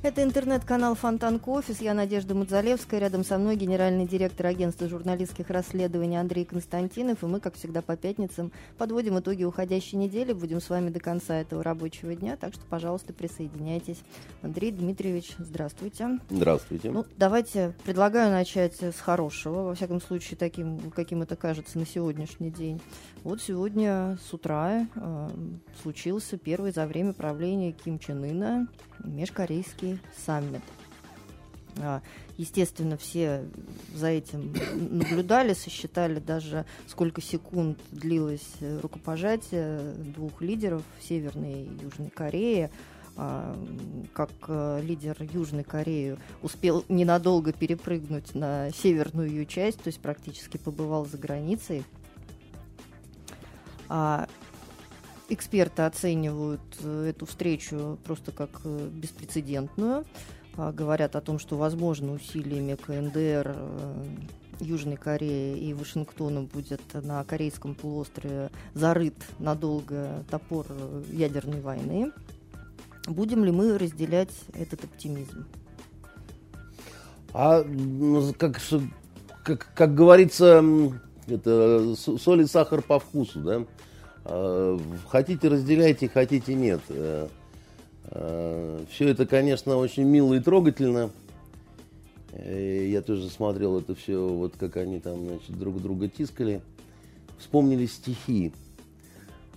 Это интернет-канал Фонтанка Офис. Я Надежда Мудзалевская. Рядом со мной генеральный директор агентства журналистских расследований Андрей Константинов. И мы, как всегда, по пятницам подводим итоги уходящей недели. Будем с вами до конца этого рабочего дня. Так что, пожалуйста, присоединяйтесь. Андрей Дмитриевич, здравствуйте. Здравствуйте. Ну, давайте, предлагаю начать с хорошего. Во всяком случае, таким, каким это кажется на сегодняшний день. Вот сегодня с утра э, случился первый за время правления Ким Чен Ына межкорейский саммит. А, естественно, все за этим наблюдали, сосчитали даже, сколько секунд длилось рукопожатие двух лидеров Северной и Южной Кореи а, как э, лидер Южной Кореи успел ненадолго перепрыгнуть на северную ее часть, то есть практически побывал за границей. А эксперты оценивают э, эту встречу просто как э, беспрецедентную. А, говорят о том, что, возможно, усилиями КНДР э, Южной Кореи и Вашингтона будет на Корейском полуострове зарыт надолго топор ядерной войны. Будем ли мы разделять этот оптимизм? А как, как, как говорится, это соль и сахар по вкусу, да? А, хотите разделяйте, хотите нет. Э, э, все это, конечно, очень мило и трогательно. Э, я тоже смотрел это все, вот как они там, значит, друг друга тискали. Вспомнили стихи.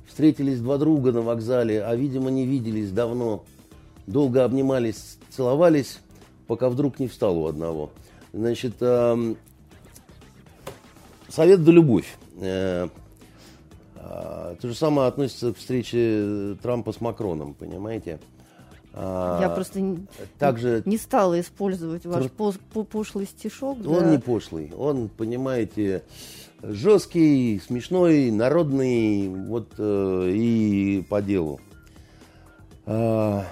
Встретились два друга на вокзале, а, видимо, не виделись давно. Долго обнимались, целовались, пока вдруг не встал у одного. Значит, эм, совет да любовь. Э, а, то же самое относится к встрече Трампа с Макроном, понимаете? А, Я просто также не стала использовать ваш по пошлый стишок. Он да. не пошлый, он, понимаете, жесткий, смешной, народный, вот э, и по делу. А,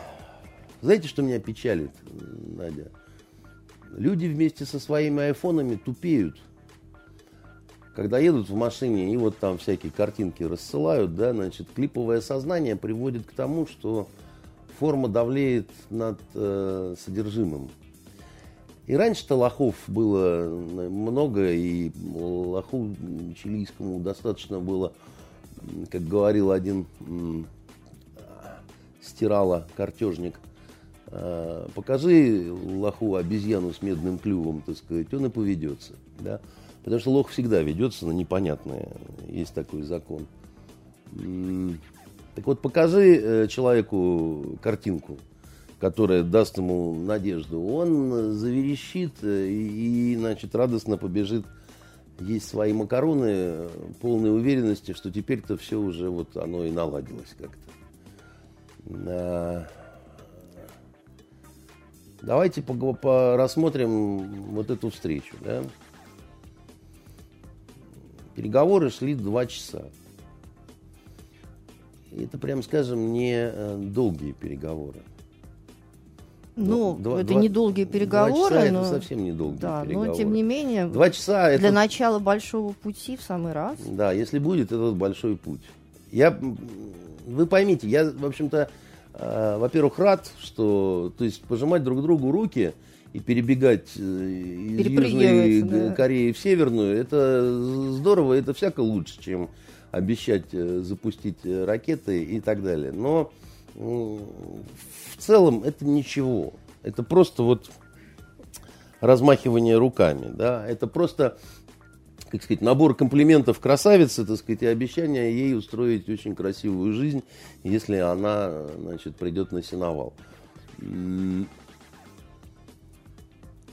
знаете, что меня печалит, Надя? Люди вместе со своими айфонами тупеют когда едут в машине и вот там всякие картинки рассылают, да, значит, клиповое сознание приводит к тому, что форма давлеет над э, содержимым. И раньше-то лохов было много, и лоху чилийскому достаточно было, как говорил один стирала картежник, э, покажи лоху обезьяну с медным клювом, так сказать, он и поведется. Да? Потому что лох всегда ведется на непонятное. Есть такой закон. Так вот, покажи э, человеку картинку, которая даст ему надежду. Он заверещит э, и, значит, радостно побежит есть свои макароны, полной уверенности, что теперь-то все уже вот оно и наладилось как-то. Давайте рассмотрим вот эту встречу. Да? Переговоры шли два часа. Это, прям скажем, не э, долгие переговоры. Ну, два, это два, недолгие переговоры. Два часа но... это совсем недолгие да, переговоры. но тем не менее, два часа для это... начала большого пути в самый раз. Да, если будет этот большой путь. Я, вы поймите, я, в общем-то, э, во-первых, рад, что, то есть, пожимать друг другу руки – и перебегать э, из Южной да. Кореи в Северную, это здорово, это всяко лучше, чем обещать э, запустить э, ракеты и так далее. Но в целом это ничего. Это просто вот размахивание руками. Да? Это просто как сказать, набор комплиментов красавицы, так сказать, и обещание ей устроить очень красивую жизнь, если она, значит, придет на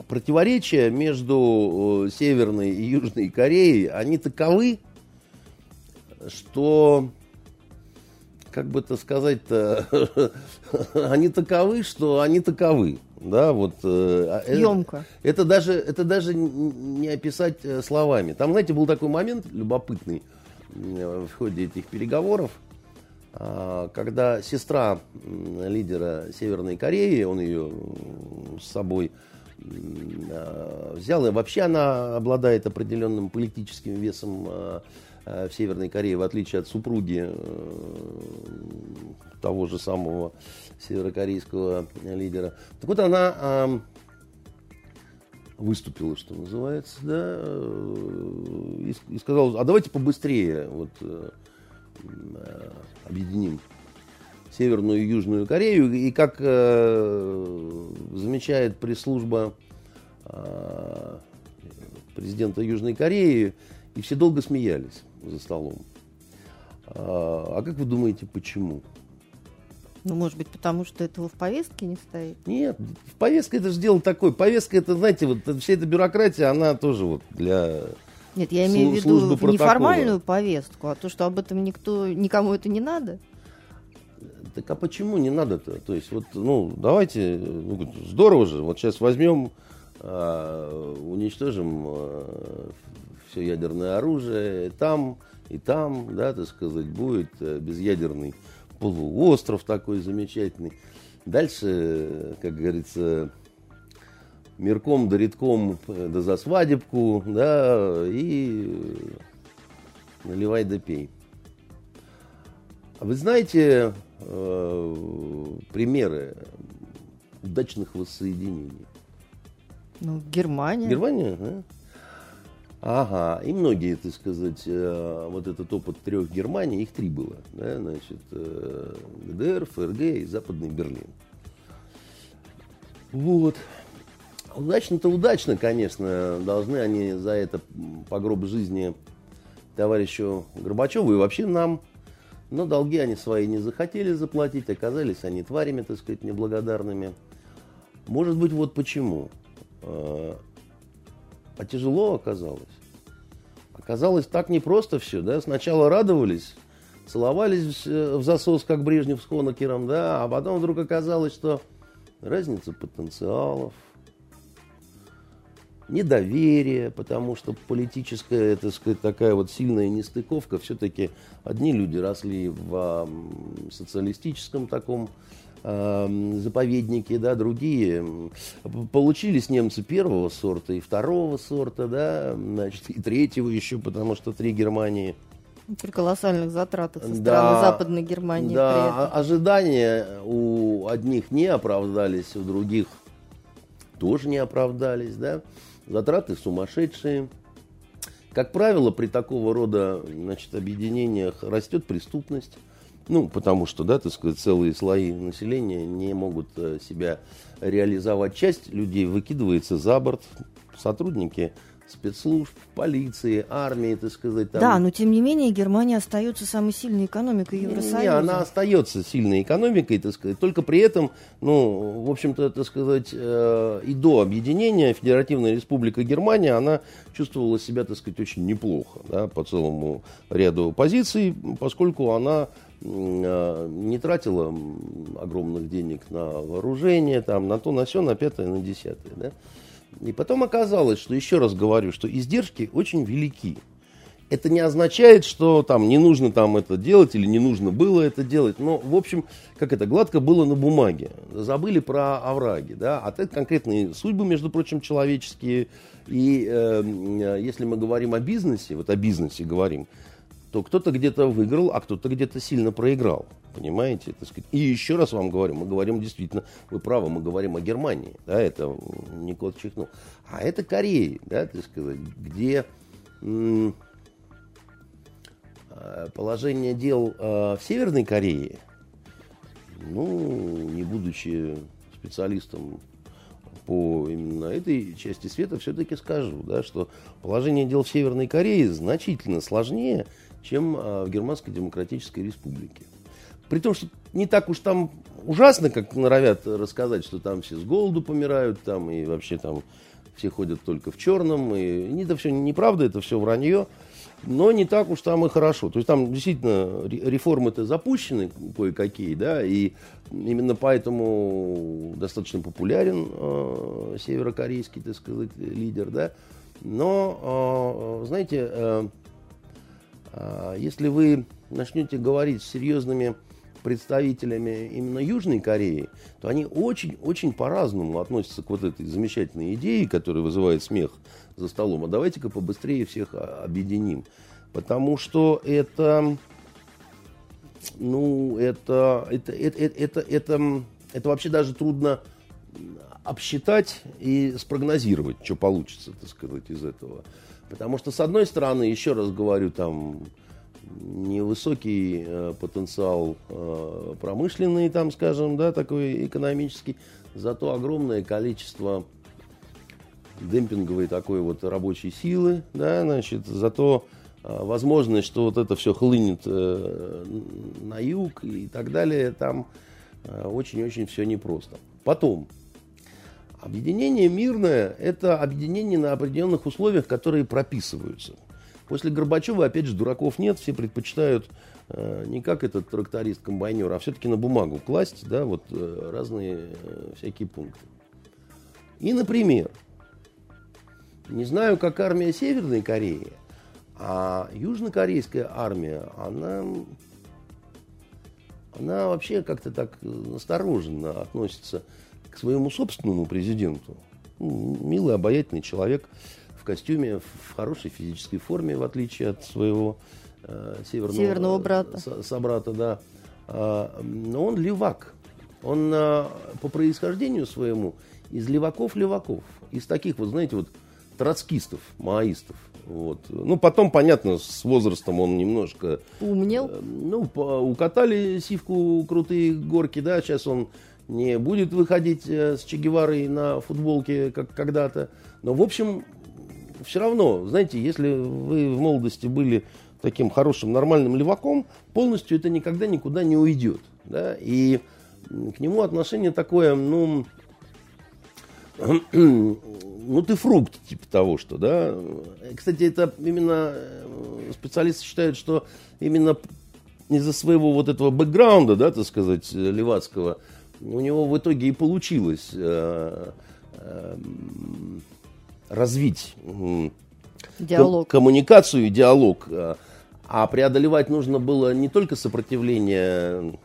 противоречия между э, Северной и Южной Кореей, они таковы, что, как бы это сказать-то, они таковы, что они таковы. Да, вот, э, Емко. Это, это, даже, это даже не описать э, словами. Там, знаете, был такой момент любопытный в ходе этих переговоров, а, когда сестра лидера Северной Кореи, он ее с собой а, взял, и вообще она обладает определенным политическим весом а, в Северной Корее, в отличие от супруги того же самого северокорейского лидера. Так вот, она э, выступила, что называется, да, и, сказала, а давайте побыстрее вот, э, объединим Северную и Южную Корею. И как э, замечает пресс-служба э, президента Южной Кореи, и все долго смеялись за столом. А, а как вы думаете, почему? Ну, может быть, потому что этого в повестке не стоит? Нет, в повестке это же дело такое. Повестка это, знаете, вот вся эта бюрократия, она тоже вот для Нет, я имею в виду неформальную повестку, а то, что об этом никто, никому это не надо. Так а почему не надо-то? То есть, вот, ну, давайте, ну, здорово же, вот сейчас возьмем, э, уничтожим э, все ядерное оружие, там, и там, да, так сказать, будет э, безъядерный полуостров такой замечательный. Дальше, как говорится, мирком да редком да за свадебку, да, и наливай да пей. А вы знаете э, примеры удачных воссоединений? Ну, Германия. Германия, да? Ага, и многие, так сказать, э, вот этот опыт трех Германий, их три было, да, значит, э, ГДР, ФРГ и Западный Берлин. Вот. Удачно-то удачно, конечно, должны они за это по гроб жизни товарищу Горбачеву и вообще нам. Но долги они свои не захотели заплатить, оказались они тварями, так сказать, неблагодарными. Может быть, вот почему. Э, а тяжело оказалось. Оказалось так непросто все, да. Сначала радовались, целовались в засос, как Брежнев с Хонекером, да, а потом вдруг оказалось, что разница потенциалов, недоверие, потому что политическая, так сказать, такая вот сильная нестыковка, все-таки одни люди росли в социалистическом таком заповедники, да, другие. Получились немцы первого сорта и второго сорта, да, значит, и третьего еще, потому что три Германии. При колоссальных затратах со стороны да, Западной Германии. Да, ожидания у одних не оправдались, у других тоже не оправдались, да. Затраты сумасшедшие. Как правило, при такого рода значит, объединениях растет преступность. Ну, потому что, да, так сказать, целые слои населения не могут э, себя реализовать. Часть людей выкидывается за борт. Сотрудники спецслужб, полиции, армии, так сказать. Там... Да, но тем не менее Германия остается самой сильной экономикой Евросоюза. Не, она остается сильной экономикой, так сказать. Только при этом, ну, в общем-то, так сказать, э, и до объединения Федеративная Республика Германия, она чувствовала себя, так сказать, очень неплохо, да, по целому ряду позиций, поскольку она э, не тратила огромных денег на вооружение, там, на то, на все, на пятое, на десятое, да. И потом оказалось, что, еще раз говорю, что издержки очень велики. Это не означает, что там не нужно там это делать или не нужно было это делать. Но, в общем, как это, гладко было на бумаге. Забыли про овраги, да. А это конкретные судьбы, между прочим, человеческие. И э, если мы говорим о бизнесе, вот о бизнесе говорим, то кто-то где-то выиграл, а кто-то где-то сильно проиграл. Понимаете? И еще раз вам говорю, мы говорим действительно, вы правы, мы говорим о Германии, да, это не кот чихнул. А это Корея, да, так сказать, где э, положение дел э, в Северной Корее, ну, не будучи специалистом по именно этой части света, все-таки скажу, да, что положение дел в Северной Корее значительно сложнее, чем а, в Германской Демократической Республике. При том, что не так уж там ужасно, как норовят рассказать, что там все с голоду помирают, там и вообще там все ходят только в черном. И, это все неправда, это все вранье. Но не так уж там и хорошо. То есть там действительно реформы-то запущены кое-какие, да, и именно поэтому достаточно популярен э, северокорейский, так сказать, лидер, да. Но, э, знаете, э, если вы начнете говорить с серьезными представителями именно Южной Кореи, то они очень-очень по-разному относятся к вот этой замечательной идее, которая вызывает смех за столом. А давайте-ка побыстрее всех объединим. Потому что это, ну, это, это, это, это, это, это вообще даже трудно обсчитать и спрогнозировать, что получится, так сказать, из этого. Потому что, с одной стороны, еще раз говорю, там невысокий э, потенциал э, промышленный, там, скажем, да, такой экономический, зато огромное количество демпинговой такой вот рабочей силы, да, значит, зато э, возможность, что вот это все хлынет э, на юг и так далее, там э, очень-очень все непросто. Потом, объединение мирное – это объединение на определенных условиях, которые прописываются – После Горбачева, опять же, дураков нет, все предпочитают э, не как этот тракторист-комбайнер, а все-таки на бумагу класть, да, вот э, разные э, всякие пункты. И, например, не знаю, как армия Северной Кореи, а южнокорейская армия, она, она вообще как-то так настороженно относится к своему собственному президенту. Милый, обаятельный человек – костюме, в хорошей физической форме, в отличие от своего э, северного, северного брата. Со, собрата, да. А, но он левак. Он а, по происхождению своему из леваков-леваков. Из таких, вот знаете, вот троцкистов, маоистов. Вот. Ну, потом, понятно, с возрастом он немножко... Умнел? Э, ну, укатали сивку крутые горки, да, сейчас он не будет выходить э, с Че Геварой на футболке, как когда-то. Но, в общем, все равно, знаете, если вы в молодости были таким хорошим, нормальным леваком, полностью это никогда никуда не уйдет. Да? И к нему отношение такое, ну, ну ты фрукт, типа того, что, да. Кстати, это именно э, специалисты считают, что именно из-за своего вот этого бэкграунда, да, так сказать, левацкого, у него в итоге и получилось э, э, развить диалог. коммуникацию и диалог. Э, а преодолевать нужно было не только сопротивление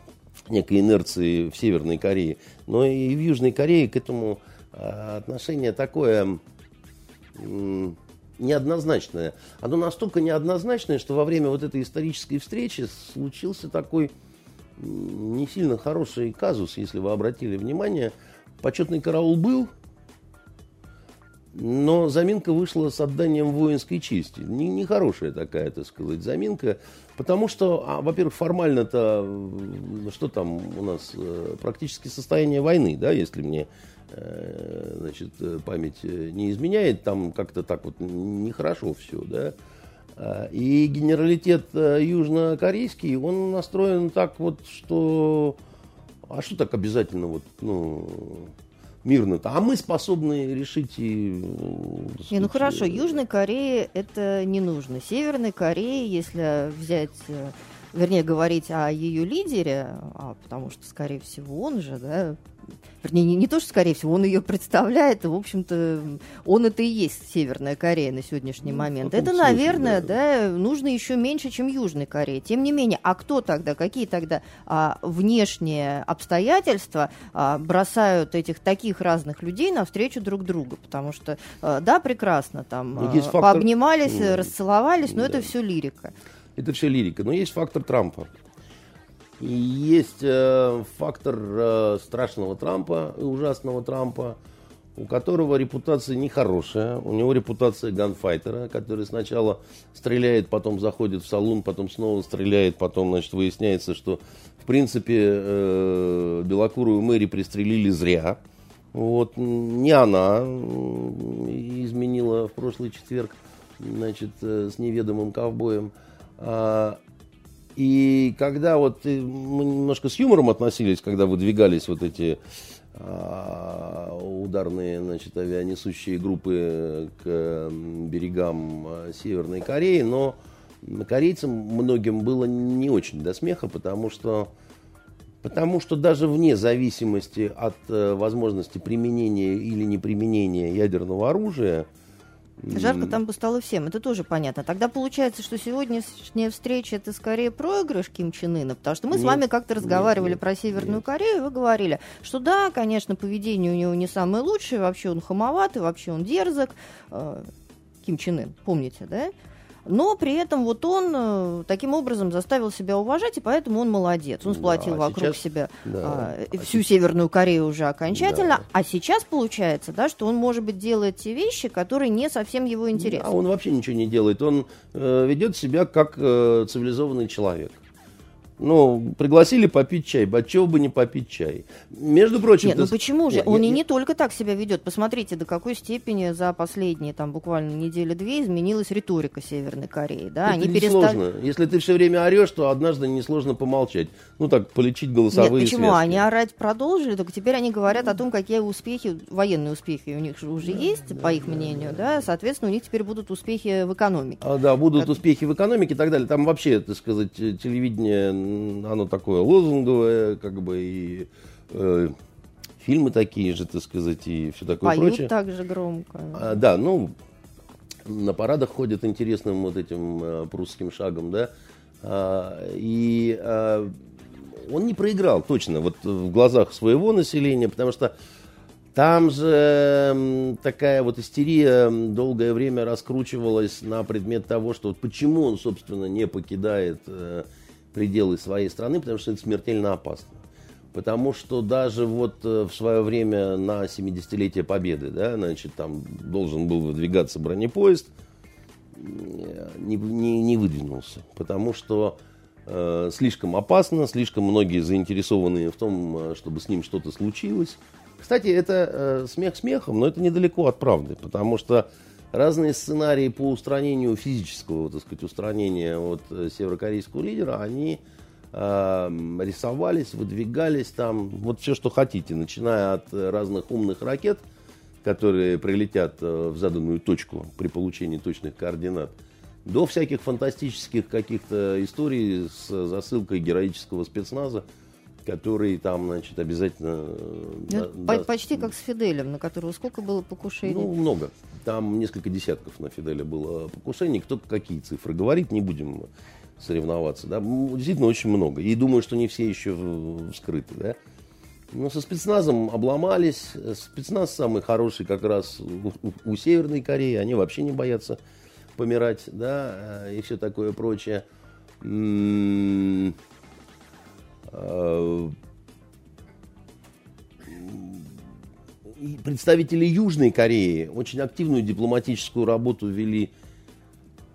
некой инерции в Северной Корее, но и в Южной Корее к этому э, отношение такое неоднозначное. Оно настолько неоднозначное, что во время вот этой исторической встречи случился такой не сильно хороший казус, если вы обратили внимание. Почетный караул был, но заминка вышла с отданием воинской чести. Нехорошая не, такая, так сказать, заминка. Потому что, а, во-первых, формально-то, что там у нас, э, практически состояние войны, да, если мне э, значит, память не изменяет, там как-то так вот нехорошо все, да. А, и генералитет э, южнокорейский, он настроен так вот, что... А что так обязательно вот, ну, мирно-то. А мы способны решить и... Ну, не, ну хорошо, Южной Корее это не нужно. Северной Корее, если взять э, вернее, говорить о ее лидере, а, потому что, скорее всего, он же, да, Вернее, не, не то, что, скорее всего, он ее представляет, в общем-то, он это и есть Северная Корея на сегодняшний ну, момент. Это, смысле, наверное, да. да, нужно еще меньше, чем Южной Корее. Тем не менее, а кто тогда, какие тогда а, внешние обстоятельства а, бросают этих таких разных людей навстречу друг другу? Потому что, а, да, прекрасно, там, ну, а, фактор... пообнимались, расцеловались, но да. это все лирика. Это все лирика. Но есть фактор Трампа. И есть э, фактор э, страшного Трампа и ужасного Трампа, у которого репутация нехорошая. У него репутация ганфайтера, который сначала стреляет, потом заходит в салон, потом снова стреляет, потом, значит, выясняется, что, в принципе, э, белокурую Мэри пристрелили зря. Вот, не она изменила в прошлый четверг, значит, э, с неведомым ковбоем. А, и когда вот э, мы немножко с юмором относились, когда выдвигались вот эти а, ударные значит, авианесущие группы к берегам а, Северной Кореи, но корейцам многим было не очень до смеха, потому что, потому что даже вне зависимости от э, возможности применения или неприменения ядерного оружия, Жарко там бы стало всем, это тоже понятно. Тогда получается, что сегодняшняя встреча это скорее проигрыш Ким Чен Ына, потому что мы нет, с вами как-то разговаривали нет, про Северную нет. Корею, и вы говорили, что да, конечно, поведение у него не самое лучшее, вообще он хамоватый, вообще он дерзок. Э, Ким Чен Ын, помните, да? Но при этом вот он э, таким образом заставил себя уважать, и поэтому он молодец. Он сплотил да, а вокруг сейчас, себя да, а, а всю сейчас, Северную Корею уже окончательно, да. а сейчас получается, да, что он, может быть, делает те вещи, которые не совсем его интересны. А он вообще ничего не делает, он э, ведет себя как э, цивилизованный человек. Ну, пригласили попить чай, чего бы не попить чай? Между прочим... Нет, ну почему же? Нет, Он нет, и не нет. только так себя ведет. Посмотрите, до какой степени за последние, там, буквально недели-две изменилась риторика Северной Кореи, да? Это Они не перестали... Если ты все время орешь, то однажды несложно помолчать. Ну, так, полечить голосовые Нет, почему? Связки. Они орать продолжили, только теперь они говорят о том, какие успехи, военные успехи у них уже да, есть, да, по их да, мнению, да. да? Соответственно, у них теперь будут успехи в экономике. А, да, будут как... успехи в экономике и так далее. Там вообще, так сказать, телевидение оно такое лозунговое, как бы, и э, фильмы такие же, так сказать, и все такое Поют прочее. так же громко. А, да, ну, на парадах ходят интересным вот этим э, прусским шагом, да, а, и а, он не проиграл, точно, вот в глазах своего населения, потому что там же такая вот истерия долгое время раскручивалась на предмет того, что вот почему он, собственно, не покидает э, пределы своей страны, потому что это смертельно опасно. Потому что даже вот э, в свое время на 70-летие Победы, да, значит, там должен был выдвигаться бронепоезд, не, не, не выдвинулся. Потому что э, слишком опасно, слишком многие заинтересованы в том, э, чтобы с ним что-то случилось. Кстати, это э, смех смехом, но это недалеко от правды, потому что разные сценарии по устранению физического, так сказать, устранения от э, северокорейского лидера, они э, рисовались, выдвигались там, вот все, что хотите, начиная от разных умных ракет, которые прилетят э, в заданную точку при получении точных координат, до всяких фантастических каких-то историй с засылкой героического спецназа, который там, значит, обязательно... Ну, да, почти да, как с Фиделем, на которого сколько было покушений? Ну, много. Там несколько десятков на Фиделя было покушений. Кто какие цифры говорит, не будем соревноваться. Да? Действительно, очень много. И думаю, что не все еще вскрыты. Да? Но со спецназом обломались. Спецназ самый хороший как раз у, у Северной Кореи. Они вообще не боятся помирать, да, и все такое прочее. Э, представители Южной Кореи очень активную дипломатическую работу вели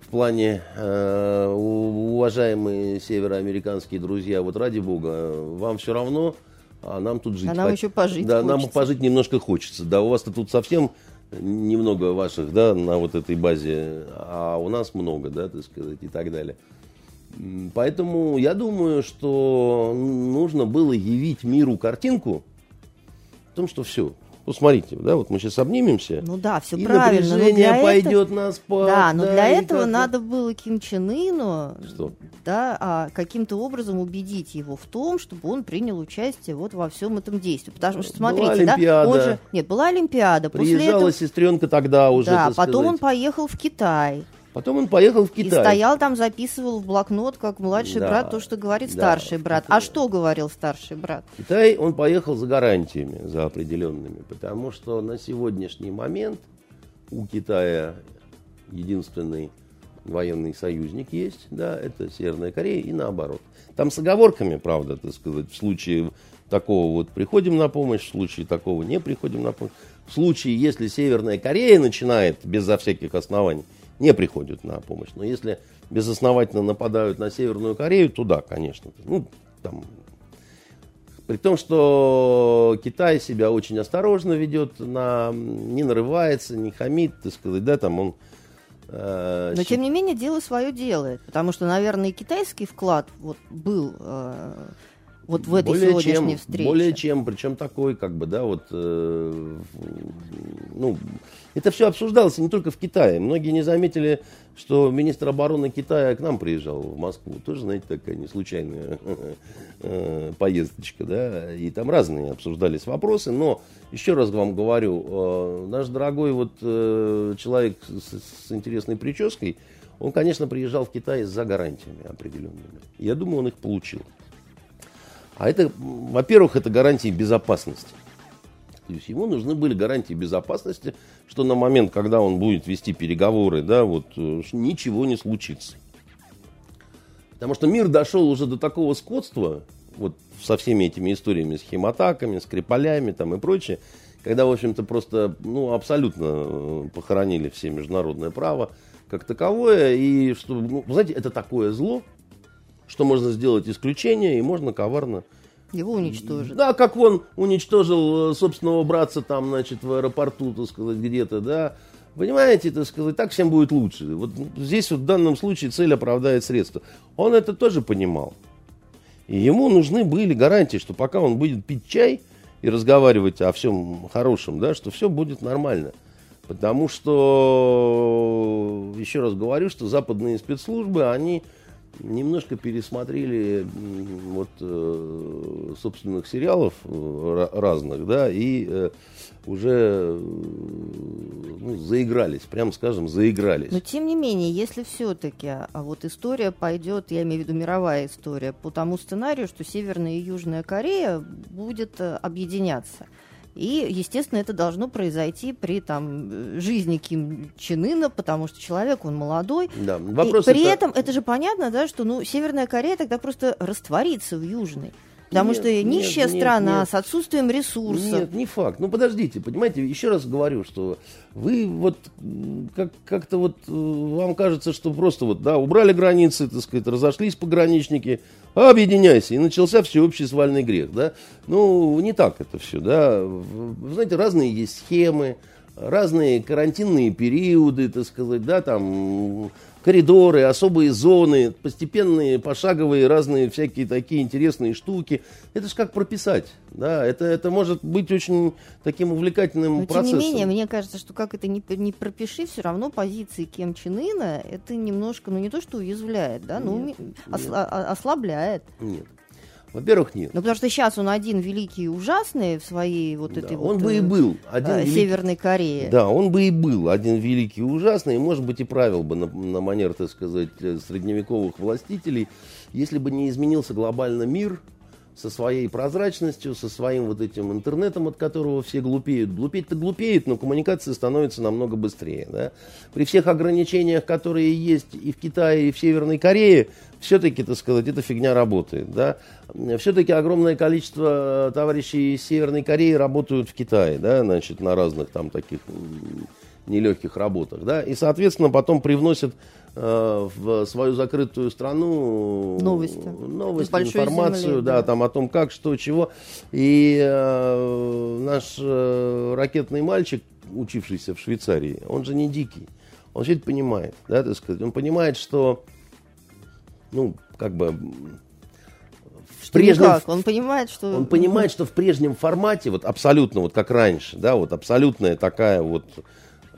в плане э, уважаемые североамериканские друзья, вот ради бога, вам все равно, а нам тут жить. А нам еще пожить Да, хочется. нам пожить немножко хочется. Да, у вас-то тут совсем немного ваших, да, на вот этой базе, а у нас много, да, так сказать, и так далее. Поэтому я думаю, что нужно было явить миру картинку о том, что все, Посмотрите, да, вот мы сейчас обнимемся. Ну да, все и правильно. напряжение но пойдет этого... на спад. Да, но да, для этого как надо было Ким Чен Ыну что? Да, а, каким-то образом убедить его в том, чтобы он принял участие вот во всем этом действии. Потому что, смотрите, была Олимпиада. да, он же... Нет, была Олимпиада. Приезжала этого... сестренка тогда уже, Да, потом сказать. он поехал в Китай. Потом он поехал в Китай. И стоял там, записывал в блокнот, как младший да, брат, то, что говорит да, старший брат. А что говорил старший брат? В Китай он поехал за гарантиями, за определенными, потому что на сегодняшний момент у Китая единственный военный союзник есть, да, это Северная Корея и наоборот. Там с оговорками, правда, так сказать, в случае такого вот приходим на помощь, в случае такого не приходим на помощь. В случае, если Северная Корея начинает безо всяких оснований не приходят на помощь. Но если безосновательно нападают на Северную Корею, то да, конечно. Ну, там, при том, что Китай себя очень осторожно ведет, на, не нарывается, не хамит, так сказать, да, там он... Э, Но, тем не менее, дело свое делает, потому что, наверное, и китайский вклад вот, был... Э, Вот в этой более сегодняшней чем, встрече. Более чем, причем такой, как бы, да, вот, э, ну, это все обсуждалось не только в Китае. Многие не заметили, что министр обороны Китая к нам приезжал в Москву. Тоже, знаете, такая не случайная э, поездочка, да, и там разные обсуждались вопросы, но, еще раз вам говорю, э, наш дорогой вот э, человек с, с интересной прической, он, конечно, приезжал в Китай за гарантиями определенными. Я думаю, он их получил. А это, во-первых, это гарантии безопасности. То есть ему нужны были гарантии безопасности, что на момент, когда он будет вести переговоры, да, вот э, ничего не случится. Потому что мир дошел уже до такого скотства, вот со всеми этими историями с химатаками, с креполями там и прочее, когда, в общем-то, просто, ну, абсолютно э, похоронили все международное право как таковое, и что, ну, знаете, это такое зло, что можно сделать исключение, и можно коварно его уничтожить. Да, как он уничтожил э, собственного братца там, значит, в аэропорту, так сказать, где-то, да. Понимаете, так сказать, так всем будет лучше. Вот здесь вот в данном случае цель оправдает средства. Он это тоже понимал. И ему нужны были гарантии, что пока он будет пить чай и разговаривать о всем хорошем, да, что все будет нормально. Потому что, еще раз говорю, что западные спецслужбы, они немножко пересмотрели вот э, собственных сериалов э, разных, да, и э, уже ну, заигрались, прям скажем, заигрались. Но тем не менее, если все-таки, а вот история пойдет, я имею в виду мировая история, по тому сценарию, что Северная и Южная Корея будет объединяться. И, естественно, это должно произойти при там, жизни Ким Чен Ына, потому что человек, он молодой. Да. Вопрос и при это... этом, это же понятно, да, что ну, Северная Корея тогда просто растворится в Южной. Потому нет, что нищая нет, страна нет, с отсутствием ресурсов. Нет, не факт. Ну подождите, понимаете, еще раз говорю, что вы вот как- как-то вот э, вам кажется, что просто вот, да, убрали границы, так сказать, разошлись пограничники, объединяйся, и начался всеобщий свальный грех, да. Ну, не так это все, да. Вы знаете, разные есть схемы, разные карантинные периоды, так сказать, да, там коридоры, особые зоны, постепенные, пошаговые, разные всякие такие интересные штуки. Это же как прописать, да, это, это может быть очень таким увлекательным Но, процессом. Тем не менее, мне кажется, что как это не, не пропиши, все равно позиции Кем Чен Ына, это немножко, ну не то, что уязвляет, да, ну нет, осла- нет. ослабляет. Нет. Во-первых, нет. Ну, потому что сейчас он один великий и ужасный в своей вот да, этой он вот... бы и был один э, великий... Северной Корее. Да, он бы и был один великий и ужасный, и, может быть, и правил бы на, на манер, так сказать, э, средневековых властителей, если бы не изменился глобально мир, со своей прозрачностью, со своим вот этим интернетом, от которого все глупеют. Глупеть-то глупеют, но коммуникации становятся намного быстрее. Да? При всех ограничениях, которые есть и в Китае, и в Северной Корее, все-таки, так сказать, эта фигня работает. Да? Все-таки огромное количество товарищей из Северной Кореи работают в Китае, да, значит, на разных там таких нелегких работах. Да? И, соответственно, потом привносят Э, в свою закрытую страну. Новости, новости информацию, земли, да, да, там о том, как, что, чего. И э, наш э, ракетный мальчик, учившийся в Швейцарии, он же не дикий, он все это понимает, да, так сказать, он понимает, что, ну, как бы в прежнем, как? Он понимает, что... Он понимает, что в прежнем формате, вот абсолютно, вот как раньше, да, вот абсолютная такая вот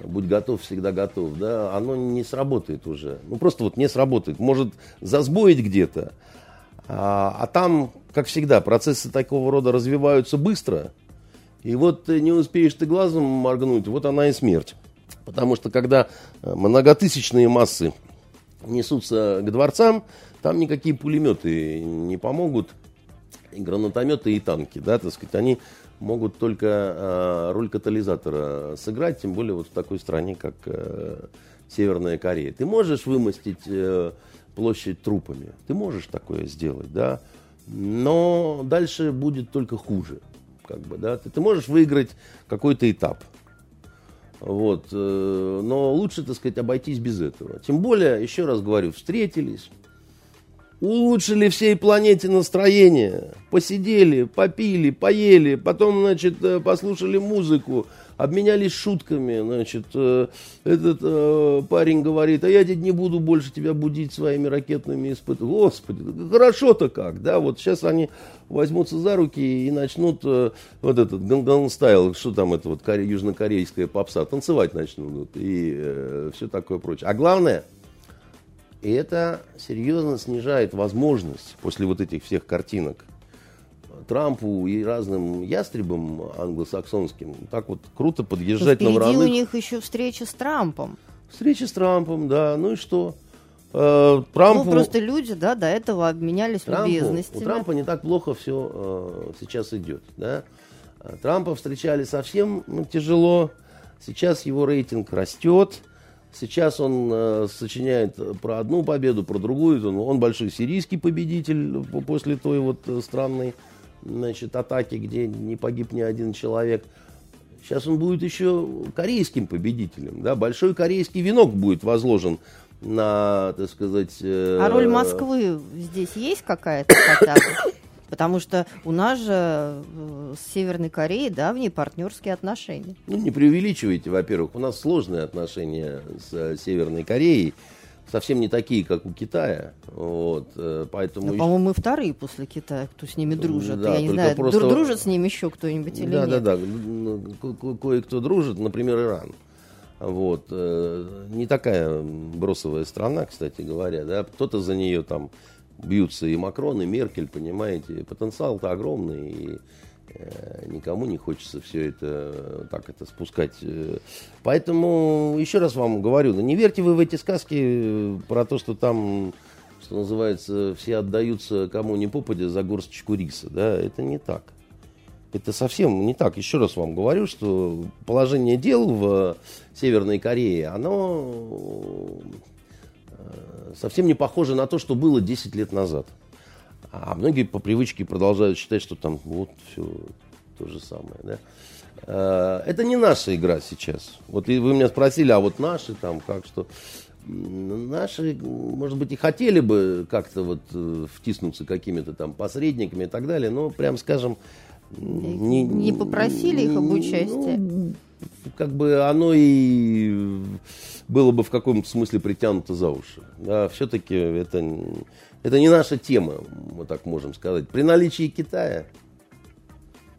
будь готов, всегда готов, да, оно не сработает уже. Ну, просто вот не сработает. Может засбоить где-то, а, а там, как всегда, процессы такого рода развиваются быстро, и вот не успеешь ты глазом моргнуть, вот она и смерть. Потому что когда э, многотысячные массы несутся к дворцам, там никакие пулеметы не помогут, и гранатометы, и танки, да, так сказать, они могут только э, роль катализатора сыграть, тем более вот в такой стране, как э, Северная Корея. Ты можешь вымостить э, площадь трупами, ты можешь такое сделать, да, но дальше будет только хуже, как бы, да. Ты, ты можешь выиграть какой-то этап, вот, но лучше, так сказать, обойтись без этого. Тем более, еще раз говорю, встретились, улучшили всей планете настроение. Посидели, попили, поели, потом, значит, э, послушали музыку, обменялись шутками, значит, э, этот э, парень говорит, а я теперь не буду больше тебя будить своими ракетными испытаниями. Господи, хорошо-то как, да, вот сейчас они возьмутся за руки и начнут э, вот этот Ганган стайл, что там это вот коре, южнокорейская попса, танцевать начнут и э, все такое прочее. А главное, это серьезно снижает возможность после вот этих всех картинок Трампу и разным ястребам англосаксонским так вот круто подъезжать на впереди у них еще встреча с Трампом. Встреча с Трампом, да, ну и что? Э, Трампу, Ну, просто люди, да, до этого обменялись Трампу- любезностями. у Трампа не так плохо все сейчас идет, да. Трампа встречали совсем ну, тяжело. Сейчас его рейтинг растет. Сейчас он э, сочиняет про одну победу, про другую. Он, он большой сирийский победитель по- после той вот э, странной значит, атаки, где не погиб ни один человек. Сейчас он будет еще корейским победителем. Да? Большой корейский венок будет возложен на, так сказать... э, А роль Москвы здесь есть какая-то хотя бы? Потому что у нас же э, с Северной Кореей давние партнерские отношения. Ну, не преувеличивайте, во-первых. У нас сложные отношения с э, Северной Кореей. Совсем не такие, как у Китая. Вот, э, поэтому... Ну, еще- по-моему, мы вторые после Китая, кто с ними дружит. Да, Я не знаю, просто- дру- дружит с ними еще кто-нибудь или да, нет? да, да. Ко- Кое-кто дружит, например, Иран. Вот. Не такая бросовая страна, кстати говоря. Да? Кто-то за нее там бьются и Макрон, и Меркель, понимаете. Потенциал-то огромный. И э, никому не хочется все это э, так это спускать. э. Поэтому еще раз вам говорю, ну, не верьте вы в эти сказки про то, что там что называется, все отдаются кому ни попадя за горсточку риса. Да? Это не так. Это совсем не так. Еще раз вам говорю, что положение дел в Северной Корее, оно совсем не похоже на то, что было 10 лет назад. А многие по привычке продолжают считать, что там вот все то же самое. Да? Э, Это не наша игра сейчас. Вот вы меня спросили, а вот наши там как что? Наши, может быть, и хотели бы как-то вот э, втиснуться какими-то там посредниками и так далее, но прям скажем, не, Не попросили их об ну, участии? как бы оно и было бы в каком-то смысле притянуто за уши. Да, все-таки это, это не наша тема, мы так можем сказать. При наличии Китая,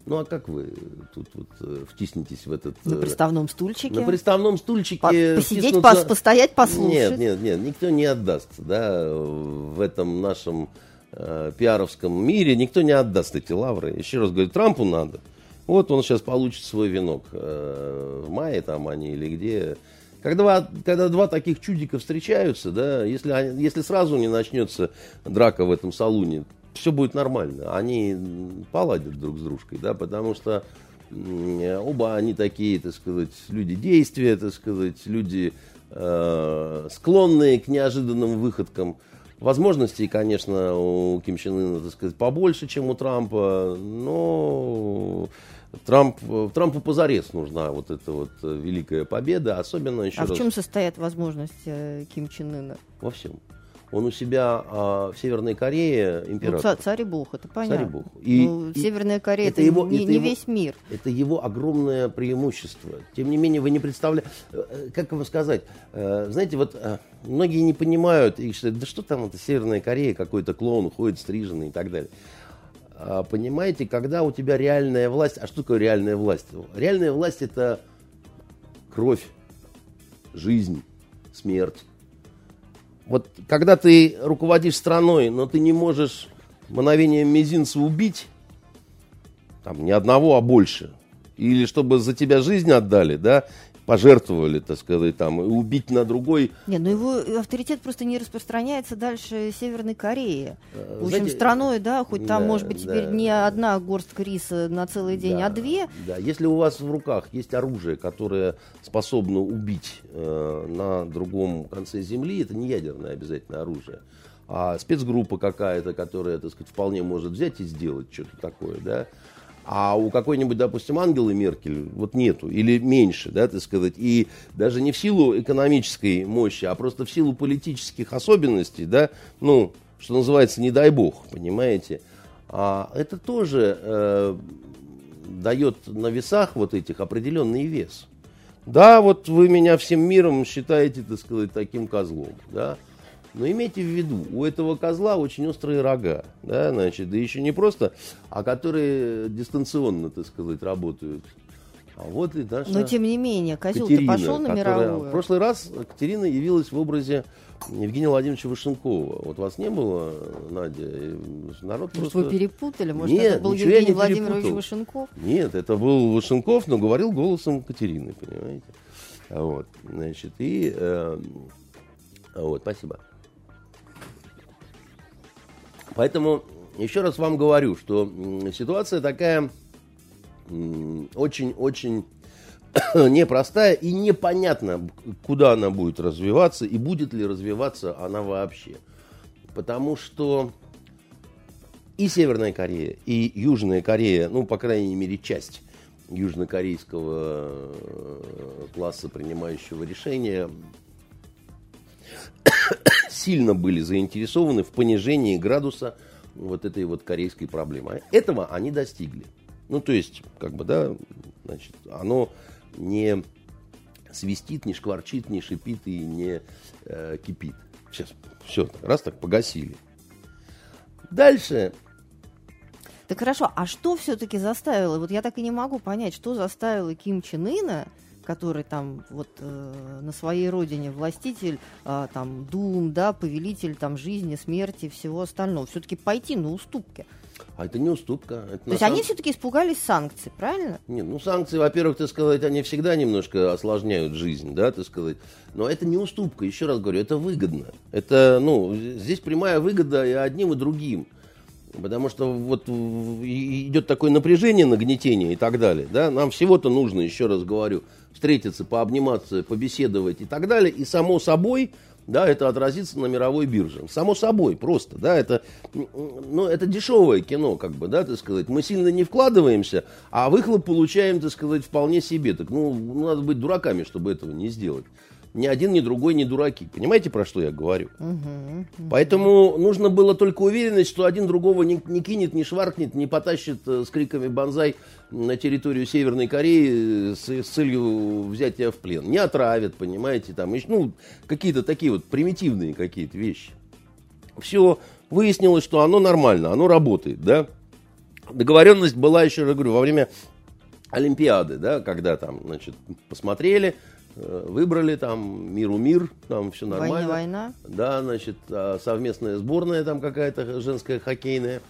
ну а как вы тут вот э, втиснетесь в этот... На э, приставном стульчике? на приставном стульчике... По- посидеть, пос- постоять, послушать? Нет, нет, нет, никто не отдаст, да, в этом нашем э, пиаровском мире никто не отдаст эти лавры. Еще раз говорю, Трампу надо. Вот он сейчас получит свой венок э, в мае там они или где. Когда, когда два таких чудика встречаются, да, если, если сразу не начнется драка в этом салуне, все будет нормально. Они поладят друг с дружкой, да, потому что оба они такие, так сказать, люди действия, так сказать, люди э, склонные к неожиданным выходкам. Возможностей, конечно, у Ким Чен Ына, так сказать, побольше, чем у Трампа, но Трамп, Трампу позарез нужна вот эта вот великая победа, особенно еще А раз в чем состоят возможности э, Ким Чен Ына? во всем. Он у себя а, в Северной Корее Ну, император. ца- царь и бог, это понятно. Царь и бог. И- Ну, и Северная Корея это это, его- не, это не его- весь мир. Это его огромное преимущество. Тем не менее, вы не представляете, как вам сказать, э, знаете, вот э, многие не понимают и считают, да что там это Северная Корея, какой-то клоун ходит стриженный и так далее. А, Понимаете, когда у тебя реальная власть, а что такое реальная власть? Реальная власть это кровь, жизнь, смерть. Вот когда ты руководишь страной, но ты не можешь мгновением мизинца убить, там, не одного, а больше, или чтобы за тебя жизнь отдали, да, пожертвовали, так сказать, там, и убить на другой. Не, ну его авторитет просто не распространяется дальше Северной Кореи. Э, В общем, знаете, страной, да, хоть там, да, может быть, теперь да. не одна горстка риса на целый день, Да, а две. Да, если у вас в руках есть оружие, которое способно убить э, на другом конце земли, это не ядерное обязательно оружие, а спецгруппа какая-то, которая, так сказать, вполне может взять и сделать что-то такое, да. А у какой-нибудь, допустим, Ангелы Меркель вот нету, или меньше, да, так сказать, и даже не в силу экономической мощи, а просто в силу политических особенностей, да, ну, что называется, не дай бог, понимаете. А это тоже э, дает на весах вот этих определенный вес. Да, вот вы меня всем миром считаете, так сказать, таким козлом, да. Но имейте в виду, у этого козла очень острые рога, да, значит, да еще не просто, а которые дистанционно, так сказать, работают. А вот и наша Но тем не менее, козел Катерина, пошел на которая- мировую. В прошлый раз Катерина явилась в образе Евгения Владимировича Вышенкова. Вот вас не было, Надя, народ Может, просто... вы перепутали? Может, Нет, это был Евгений Владимирович перепутал. Вышенков? Нет, это был Вышенков, но говорил голосом Катерины, понимаете? Вот, значит, и... э, вот, спасибо. Поэтому еще раз вам говорю, что ситуация такая очень-очень непростая и непонятно, куда она будет развиваться и будет ли развиваться она вообще. Потому что и Северная Корея, и Южная Корея, ну, по крайней мере, часть южнокорейского э, класса, принимающего решения, сильно были заинтересованы в понижении градуса вот этой вот корейской проблемы. Этого они достигли. Ну, то есть, как бы, да, значит, оно не свистит, не шкварчит, не шипит и не э, кипит. Сейчас, все, раз так погасили. Дальше Так хорошо, а что все-таки заставило? Вот я так и не могу понять, что заставило Ким Чен Ына, который там вот э, на своей родине властитель, э, там Дум, да, повелитель там жизни, смерти, всего остального, все-таки пойти на уступки. А это не уступка. Это То есть самом- они все-таки испугались санкций, правильно? Нет, ну санкции, во-первых, так сказать, они всегда немножко осложняют жизнь, да, так сказать. Но это не уступка, еще раз говорю, это выгодно. Это, ну, здесь прямая выгода и одним, и другим. Потому что вот идет такое напряжение, нагнетение и так далее. Да? Нам всего-то нужно, еще раз говорю, встретиться, пообниматься, побеседовать и так далее. И само собой, да, это отразится на мировой бирже. Само собой, просто, да, это, ну, это дешевое кино, как бы, да, так сказать. Мы сильно не вкладываемся, а выхлоп получаем, так сказать, вполне себе. Так, ну, надо быть дураками, чтобы этого не сделать. Ни один, ни другой не дураки. Понимаете, про что я говорю? Поэтому нужно было только уверенность, что один другого не, не кинет, не шваркнет, не потащит э, с криками «Бонзай» на территорию Северной Кореи э, с, с целью взятия в плен. Не отравят, понимаете, там, ну, какие-то такие вот примитивные какие-то вещи. Все, выяснилось, что оно нормально, оно работает, да. Договоренность была, еще раз говорю, во время Олимпиады, да, когда там, значит, посмотрели, выбрали там миру мир, там все нормально. Война, война. Да, значит, а, совместная сборная там какая-то женская хоккейная.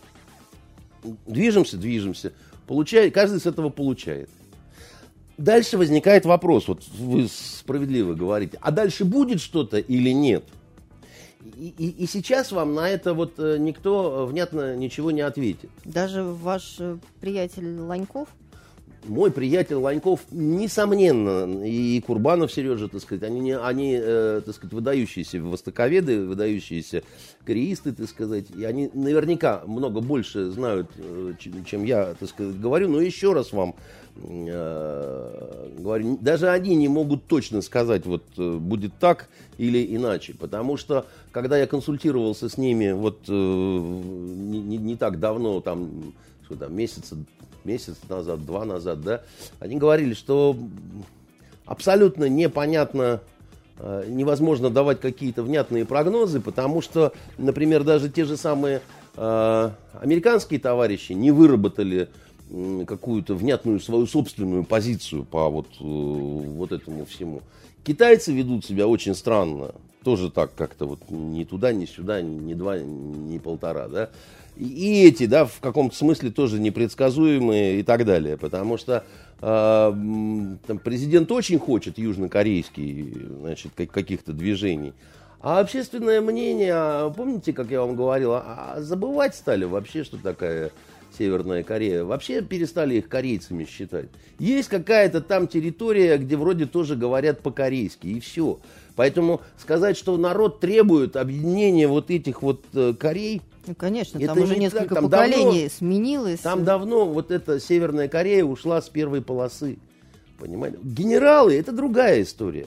Движемся, движемся. Получает, каждый с этого получает. Дальше возникает вопрос, вот вы справедливо говорите, а дальше будет что-то или нет? И, и- и сейчас вам на это вот э, никто внятно ничего не ответит. Даже ваш э, приятель Ланьков, Мой приятель Ланьков, несомненно, и Курбанов Сережа, так сказать, они, они э, так сказать, выдающиеся востоковеды, выдающиеся кореисты, так сказать, и они наверняка много больше знают, э, чем, я, так сказать, говорю, но еще раз вам э, говорю, даже они не могут точно сказать, вот будет так или иначе, потому что, когда я консультировался с ними вот не, не- не так давно, там, что там, месяца месяц назад, два назад, да, они говорили, что абсолютно непонятно, э, невозможно давать какие-то внятные прогнозы, потому что, например, даже те же самые э, американские товарищи не выработали какую-то внятную свою собственную позицию по вот, э, вот этому всему. Китайцы ведут себя очень странно, тоже так как-то вот ни туда, ни сюда, ни два, ни полтора, да. И, эти, да, в каком-то смысле тоже непредсказуемые и так далее, потому что э, там, президент очень хочет южнокорейский, значит, как- каких-то движений, а общественное мнение, а помните, как я вам говорил, а, а забывать стали вообще, что такая Северная Корея. Вообще перестали их корейцами считать. Есть какая-то там территория, где вроде тоже говорят по-корейски, и все. Поэтому сказать, что народ требует объединения вот этих вот э, Корей, ну, конечно, Это там уже не несколько так, там поколений сменилось. там давно вот эта Северная Корея ушла с первой полосы. Понимаете? Генералы это другая история.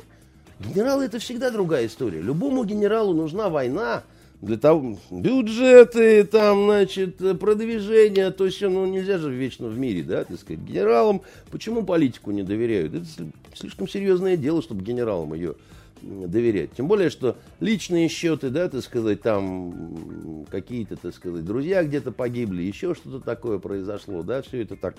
Генералы это всегда другая история. Любому генералу нужна война, для того, бюджеты, там, значит, продвижение, то есть, ну, нельзя же вечно в мире, да, так сказать, генералам, почему политику не доверяют? Это слишком серьезное дело, чтобы генералам ее доверять. Тем более, что личные счеты, да, так сказать, там какие-то, так сказать, друзья где-то погибли, еще что-то такое произошло, да, все это так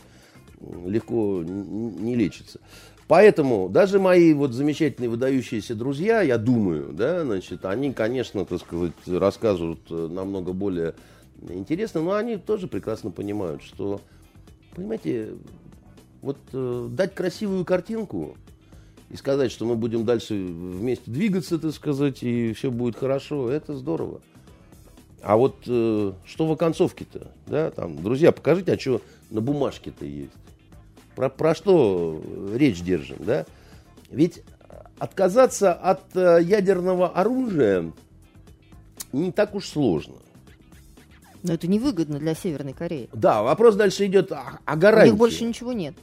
легко не лечится. Поэтому даже мои вот замечательные выдающиеся друзья, я думаю, да, значит, они, конечно, так сказать, рассказывают э, намного более интересно, но они тоже прекрасно понимают, что, понимаете, вот э, дать красивую картинку и сказать, что мы будем дальше вместе двигаться, так сказать, и все будет хорошо, это здорово. А вот э, что в оконцовке-то, да, там, друзья, покажите, а что на бумажке-то есть. Про, про что речь держим, да? Ведь отказаться от э, ядерного оружия не так уж сложно. Но это невыгодно для Северной Кореи. Да, вопрос дальше идет о, о гарантии. У них больше ничего нет.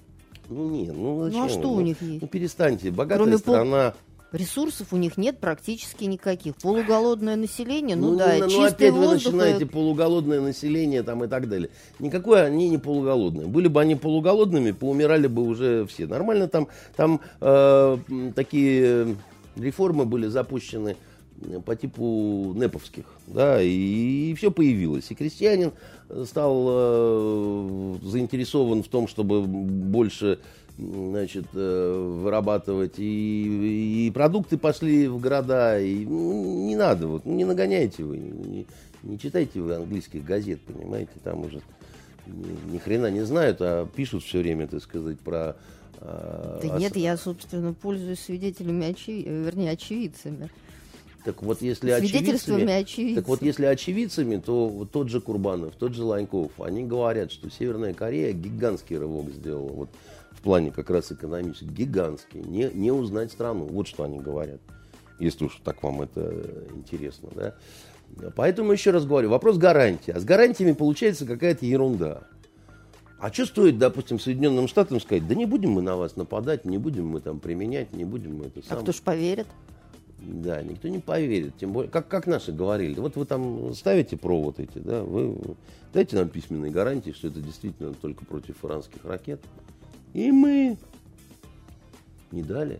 Ну нет, ну зачем? Ну а что ну, у них есть? Ну перестаньте, богатая Кроме страна. Пол Ресурсов у них нет практически никаких. Полуголодное население, ну, ну да, ну, чистый опять воздух. вы начинаете полуголодное население там и так далее. Никакое они не полуголодные. Были бы они полуголодными, поумирали бы уже все. Нормально там, там э, такие реформы были запущены по типу неповских, да, и, и все появилось. И крестьянин стал э, заинтересован в том, чтобы больше значит, э, вырабатывать, и, и продукты пошли в города, и ну, не надо, вот, не нагоняйте вы, не, не читайте вы английских газет, понимаете, там уже ни, ни хрена не знают, а пишут все время, так сказать, про... А, да ос... нет, я, собственно, пользуюсь свидетелями, очи... вернее, очевидцами. Так вот, если очевидцами, очевидцами, так вот, если очевидцами, то вот тот же Курбанов, тот же Ланьков, они говорят, что Северная Корея гигантский рывок сделала. Вот в плане как раз экономический, гигантский, не, не узнать страну. Вот что они говорят, если уж так вам это интересно. Да? Поэтому еще раз говорю, вопрос гарантии. А с гарантиями получается какая-то ерунда. А что стоит, допустим, Соединенным Штатам сказать, да не будем мы на вас нападать, не будем мы там применять, не будем мы это сам. А кто ж поверит? Да, никто не поверит. Тем более, как, как наши говорили, вот вы там ставите провод эти, да, вы дайте нам письменные гарантии, что это действительно только против иранских ракет. И мы не дали.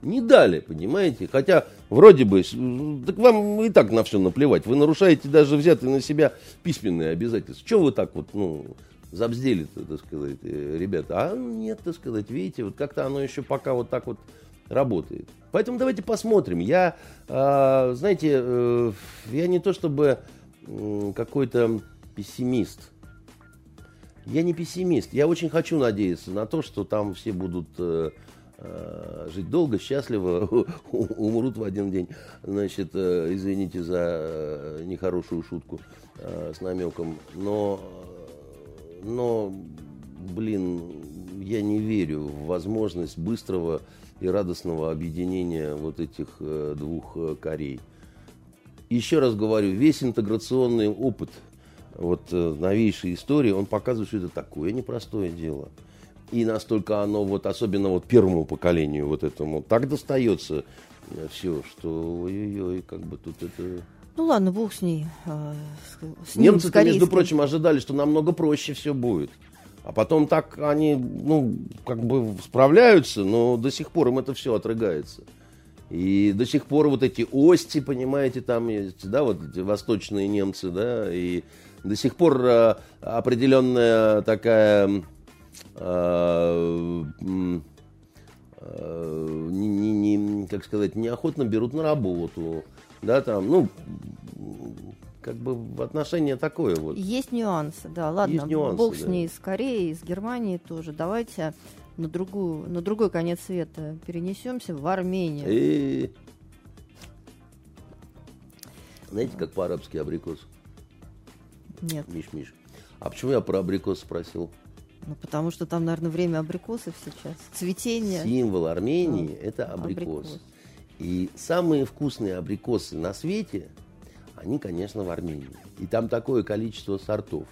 Не дали, понимаете? Хотя вроде бы, так вам и так на все наплевать. Вы нарушаете даже взятые на себя письменные обязательства. Чего вы так вот, ну, забздели так сказать, э, ребята? А нет, так сказать, видите, вот как-то оно еще пока вот так вот работает. Поэтому давайте посмотрим. Я, э, знаете, э, я не то чтобы какой-то пессимист. Я не пессимист. Я очень хочу надеяться на то, что там все будут э, э, жить долго, счастливо, умрут в один день. Значит, извините за нехорошую шутку с намеком. Но, но, блин, я не верю в возможность быстрого и радостного объединения вот этих э, двух э, Корей. Еще раз говорю, весь интеграционный опыт – вот э, новейшей истории, он показывает, что это такое непростое дело. И настолько оно, вот, особенно вот первому поколению вот этому, так достается все, что ой-ой-ой, как бы тут это... Ну ладно, бог с ней. С Немцы-то, между прочим, ожидали, что намного проще все будет. А потом так они, ну, как бы справляются, но до сих пор им это все отрыгается. И до сих пор вот эти ости, понимаете, там есть, да, вот эти восточные немцы, да, и до сих пор э, определенная такая э, не, не, не, как сказать, неохотно берут на работу, да, там, ну, как бы отношение такое вот. Есть нюансы, да, ладно, Есть нюансы, бог да. с ней, с Кореей, с Германией тоже. Давайте на, другую, на другой конец света перенесемся в Армению. И... Знаете, как по-арабски абрикос? Нет. Миш, Миш. А почему я про абрикос спросил? Ну, потому что там, наверное, время абрикосов сейчас. Цветение. Символ Армении а, – это абрикос. абрикос. И самые вкусные абрикосы на свете, они, конечно, в Армении. И там такое количество сортов.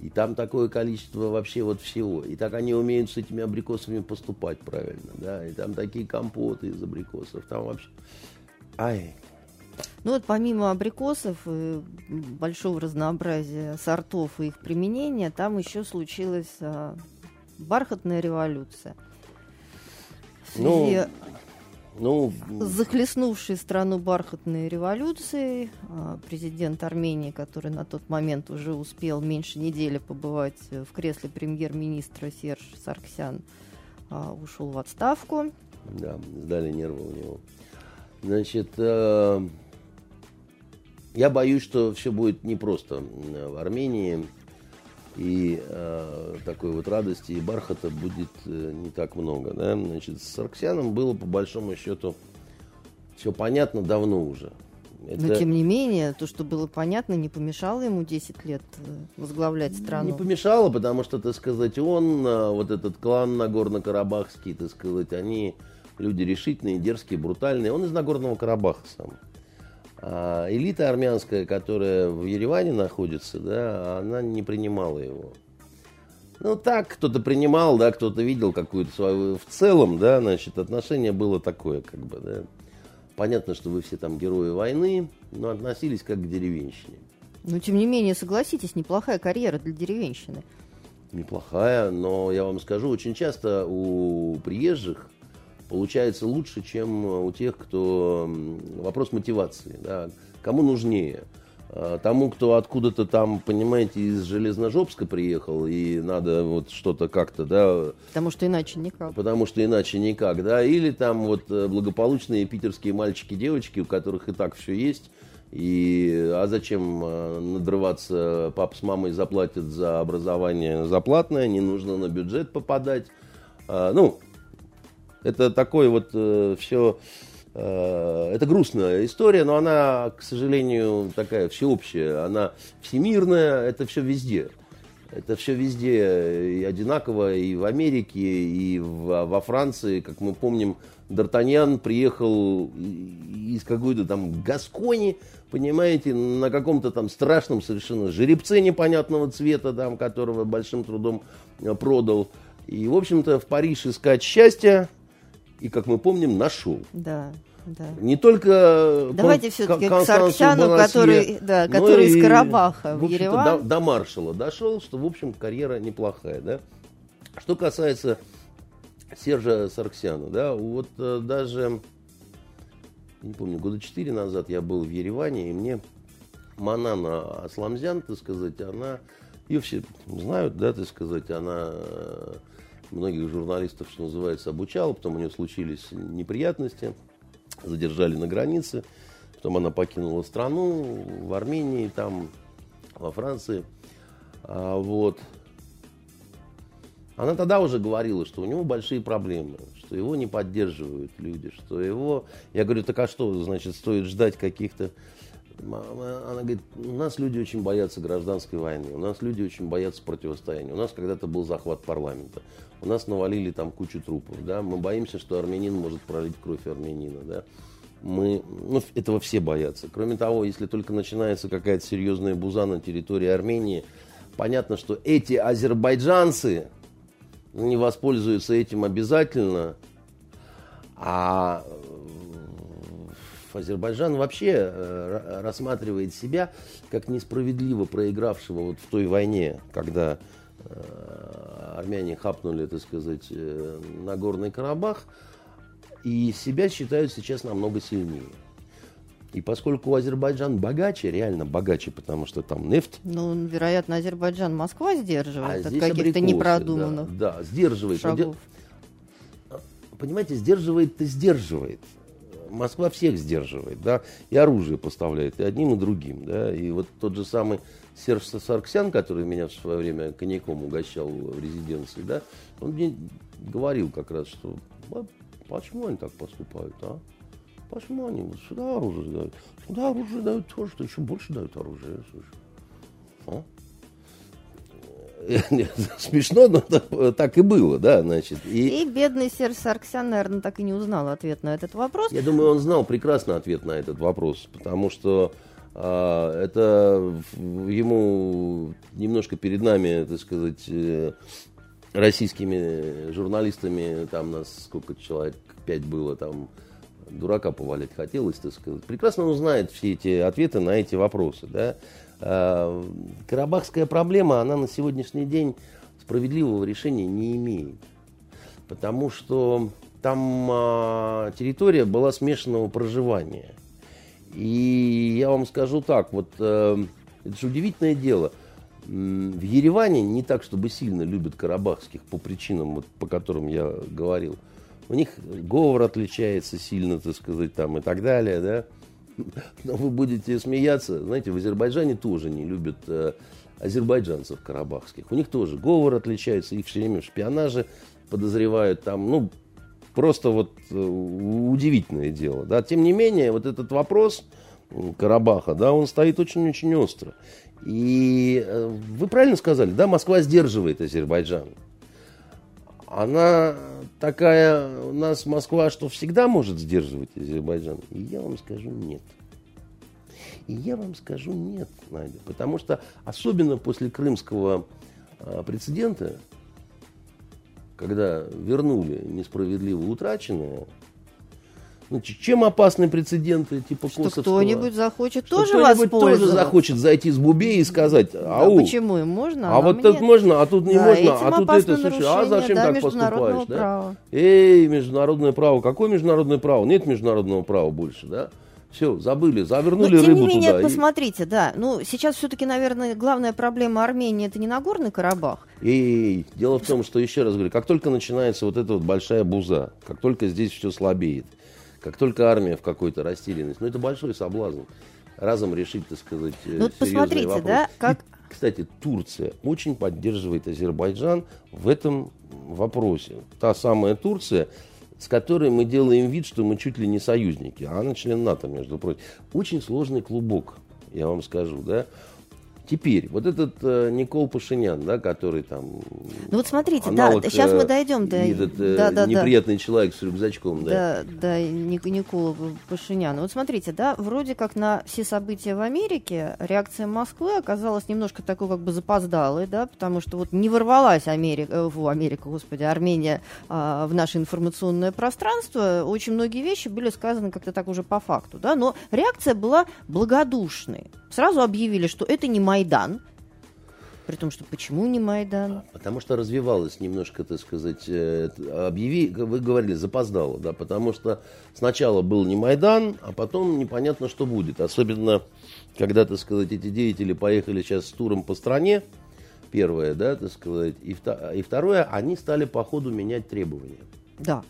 И там такое количество вообще вот всего. И так они умеют с этими абрикосами поступать правильно. Да? И там такие компоты из абрикосов. Там вообще... Ай, Ну вот помимо абрикосов и большого разнообразия сортов и их применения, там еще случилась а, бархатная революция. В связи Ну, с захлестнувшей страну бархатной революцией а, президент Армении, который на тот момент уже успел меньше недели побывать в кресле премьер-министра Серж Сарксян, а, ушел в отставку. да, сдали нервы у него. Значит, э, я боюсь, что все будет непросто э, в Армении. И э, такой вот радости и бархата будет э, не так много. Да? Значит, с Сарксяном было по большому счету все понятно давно уже. Но Это тем не менее, то, что было понятно, не помешало ему 10 лет э, возглавлять страну. не помешало, потому что, так сказать, он, э, вот этот клан Нагорно-Карабахский, так сказать, они люди решительные, дерзкие, брутальные. Он из Нагорного Карабаха сам. А элита армянская, которая в Ереване находится, да, она не принимала его. Ну, так, кто-то принимал, да, кто-то видел какую-то свою... В целом, да, значит, отношение было такое, как бы, да. Понятно, что вы все там герои войны, но относились как к деревенщине. Но тем не менее, согласитесь, неплохая карьера для деревенщины. Неплохая, но я вам скажу, очень часто у приезжих получается лучше, чем у тех, кто... Вопрос мотивации, да. Кому нужнее? А, Тому, кто откуда-то там, понимаете, из Железножопска приехал, и надо вот что-то как-то, да, Потому что иначе никак. потому что иначе никак, да, или там вот э, благополучные питерские мальчики, девочки, у которых и так все есть, и а зачем э, надрываться, пап с мамой заплатят за образование заплатное, не нужно на бюджет попадать, ну, это такое вот все, это грустная история, но она, к сожалению, такая всеобщая, она всемирная, это все везде. Это все везде и одинаково, и в Америке, и в- во Франции. Как мы помним, Д'Артаньян приехал из какой-то там Гаскони, понимаете, на каком-то там страшном совершенно жеребце непонятного цвета, там, которого большим трудом э, продал. И, в общем-то, в Париж искать счастье, и, как мы помним, нашел. Да, да. Не только Давайте Кон- все-таки к Сарксяну, который, да, но который из Карабаха в, общем-то, Ереван. До, до маршала дошел, что, в общем, карьера неплохая, да. Что касается Сержа Сарксяна, да, вот э, даже, не помню, года четыре назад я был в Ереване, и мне Манана Асламзян, так сказать, она, ее все знают, да, так сказать, она э, многих журналистов, что называется, обучала, потом у нее случились неприятности, задержали на границе, потом она покинула страну в Армении, там, во Франции, А, вот. Она тогда уже говорила, что у него большие проблемы, что его не поддерживают люди, что его... Я говорю, так а что, значит, стоит ждать каких-то... Она говорит, у нас люди очень боятся гражданской войны, у нас люди очень боятся противостояния. У нас когда-то был захват парламента, у нас навалили там кучу трупов, да, мы боимся, что армянин может пролить кровь армянина, да. Мы, ну, этого все боятся. Кроме того, если только начинается какая-то серьезная буза на территории Армении, понятно, что эти азербайджанцы не воспользуются этим обязательно, а Азербайджан вообще э, ра- рассматривает себя как несправедливо проигравшего вот в той войне, когда э, армяне хапнули, так сказать, э, Нагорный Карабах, и себя считают сейчас намного сильнее. И поскольку Азербайджан богаче, реально богаче, потому что там нефть, Ну, вероятно, Азербайджан Москва сдерживает а от каких-то непродуманных Да, да, сдерживает. Шагов. понимаете, сдерживает-то сдерживает. Москва всех сдерживает, да, и оружие поставляет и одним, и другим, да, и вот тот же самый Серж Сарксян, который меня в свое время коньяком угощал в резиденции, да, он мне говорил как раз, что «А почему они так поступают, а? Почему они вот сюда оружие дают? Сюда оружие дают то, что еще больше дают оружие. слушай. А? Нет, Смешно, но так, так и было, да, значит. И, И бедный Серж Сарксян, наверное, так и не узнал ответ на этот вопрос. я думаю, он знал прекрасно ответ на этот вопрос, потому что а, это ему немножко перед нами, так сказать, э, российскими журналистами, там нас сколько человек, пять было там, дурака повалять хотелось, так сказать. Прекрасно он знает все эти ответы на эти вопросы. Да? А, карабахская проблема, она на сегодняшний день справедливого решения не имеет. Потому что там а, территория была смешанного проживания. И я вам скажу так, вот э, это же удивительное дело. В Ереване не так, чтобы сильно любят карабахских по причинам, вот, по которым я говорил. У них говор отличается сильно, так сказать, там и так далее, да. Но вы будете смеяться, знаете, в Азербайджане тоже не любят э, азербайджанцев карабахских. У них тоже говор отличается, их все время в шпионаже подозревают там, ну, просто вот э, удивительное дело. Да? Тем не менее, вот этот вопрос Карабаха, да, он стоит очень-очень остро. И э, вы правильно сказали, да, Москва сдерживает Азербайджан. Она такая у нас Москва, что всегда может сдерживать Азербайджан. И я вам скажу нет. И я вам скажу нет, Надя. Потому что особенно после крымского а, прецедента, когда вернули несправедливо утраченное, ну, чем опасны прецеденты типа что Косовского? кто-нибудь захочет что тоже кто-нибудь тоже захочет зайти с бубей и сказать, ау, почему им можно, а нам вот тут можно, а тут не Да, можно, а тут это, слушай, а зачем да, так поступаешь, да? права. Эй, международное право, какое международное право? Нет международного права больше, да? Все, забыли, Но, завернули тем рыбу не менее, туда. и- посмотрите, да. Ну, сейчас все-таки, наверное, главная проблема Армении это не Нагорный Карабах. Эй, дело в том, что, еще раз говорю, как только начинается вот эта вот большая буза, как только здесь все слабеет, как только армия в какой-то растерянности, ну это большой соблазн разом решить, так сказать, э, Ну, вот посмотрите, вопросы. да, как- И, кстати, Турция очень поддерживает Азербайджан в этом вопросе. Та самая Турция, с которой мы делаем вид, что мы чуть ли не союзники, а она член НАТО, между прочим. Очень сложный клубок, я вам скажу, да. Теперь, вот этот э, Никол Пашинян, да, который там... Ну вот смотрите, аналог, да, сейчас э, мы дойдем до... этот, э, да, да, да. неприятный человек с рюкзачком, да. Да, да, Ник- Никола Пашиняна. Вот смотрите, да, вроде как на все события в Америке реакция Москвы оказалась немножко такой как бы запоздалой, да, потому что вот не ворвалась Америка, э, фу, Америка, господи, Армения а, в наше информационное пространство. Очень многие вещи были сказаны как-то так уже по факту, да, но реакция была благодушной. Сразу объявили, что это не Майдан, при том, что почему не Майдан? Потому что развивалось немножко, так сказать, э, объяви, вы говорили, запоздало, да, потому что сначала был не Майдан, а потом непонятно, что будет. Особенно, когда, так сказать, эти деятели поехали сейчас с туром по стране, первое, да, так сказать, и, и второе, они стали по ходу менять требования. Да.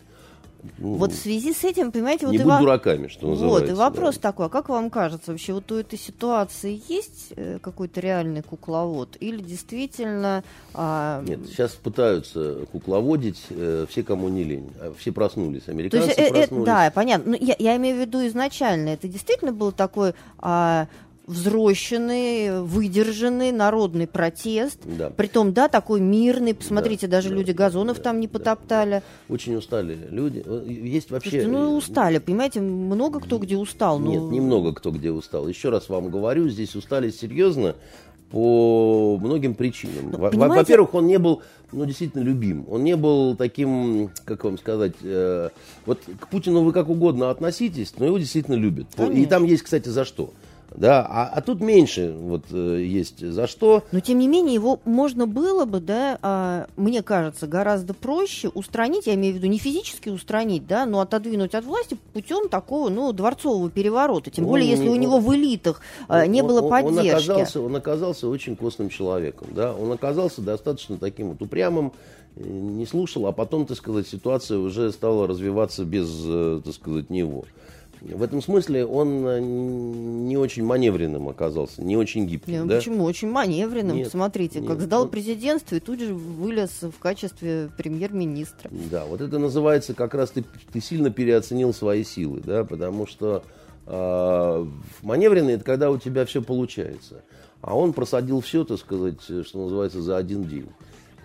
Ну, Вот в связи с этим, понимаете, вот не и будь во- дураками, что называется. Вот, и вопрос да. такой, а как вам кажется, вообще вот у этой ситуации есть э, какой-то реальный кукловод? Или действительно... а, Нет, сейчас пытаются кукловодить э, все, кому не лень. А Все проснулись, То американцы есть, э, э, проснулись. да, понятно. Но я, я имею в виду изначально, это действительно был такой а, взрощенный, выдержанный народный протест. Да. Притом, да, такой мирный. Посмотрите, Да, даже да, люди газонов да, там не да, потоптали. Очень устали люди. Э, Есть вообще... Слушайте, ну э, устали, понимаете, много кто где устал. ну, Нет, немного кто где устал. Еще раз вам говорю, здесь устали серьезно по многим причинам. Ну, понимаете- Во-первых, он не был, ну, действительно любим. Он не был таким, как вам сказать, э, вот к Путину вы как угодно относитесь, но его действительно любят. По- И Конечно. там есть, кстати, за что. Да, а, а тут меньше вот э, есть за что. Но тем не менее его можно было бы, да, а, мне кажется, гораздо проще устранить, я имею в виду не физически устранить, да, но отодвинуть от власти путем такого, ну, дворцового переворота. Тем Он- более, если у он- него в элитах а, не Он- было он, поддержки. Он оказался, он оказался очень костным человеком. Да? Он оказался достаточно таким вот упрямым, э, не слушал, а потом, так сказать, ситуация уже стала развиваться без, э, так сказать, него. В этом смысле он э, не очень маневренным оказался, не очень гибким. Не, ну да? Почему? Очень маневренным. Нет, Смотрите, как нет, сдал он- президентство и тут же вылез в качестве премьер-министра. Да, вот это называется как раз ты, ты сильно переоценил свои силы, да, потому что э, маневренный это когда у тебя все получается, а он просадил все, так сказать, что называется, за один день.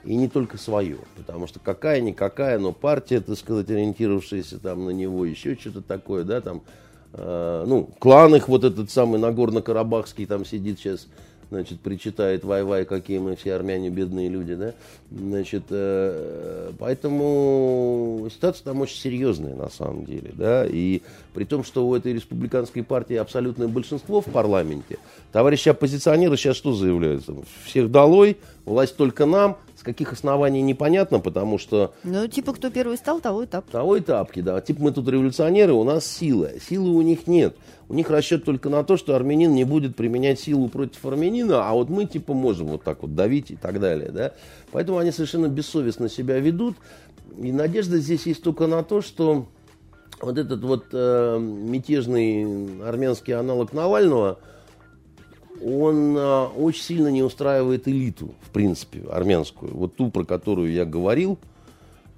И не только свое, потому что какая-никакая, но партия, так сказать, ориентировавшаяся там на него, еще что-то такое, да, там, э, ну, клан их вот этот самый Нагорно-Карабахский там сидит сейчас значит, причитает вай-вай, какие мы все армяне бедные люди, да, значит, э, поэтому ситуация там очень серьезная на самом деле, да, и при том, что у этой республиканской партии абсолютное большинство в парламенте, товарищи оппозиционеры сейчас что заявляют? Всех долой, власть только нам, каких оснований непонятно, потому что... Ну, типа, кто первый стал, того и тапки. Того и тапки, да. Типа, мы тут революционеры, у нас сила. Силы у них нет. У них расчет только на то, что армянин не будет применять силу против армянина, а вот мы, типа, можем вот так вот давить и так далее, да. Поэтому они совершенно бессовестно себя ведут. И надежда здесь есть только на то, что вот этот вот э, мятежный армянский аналог Навального – он а, очень сильно не устраивает элиту, в принципе, армянскую. Вот ту, про которую я говорил,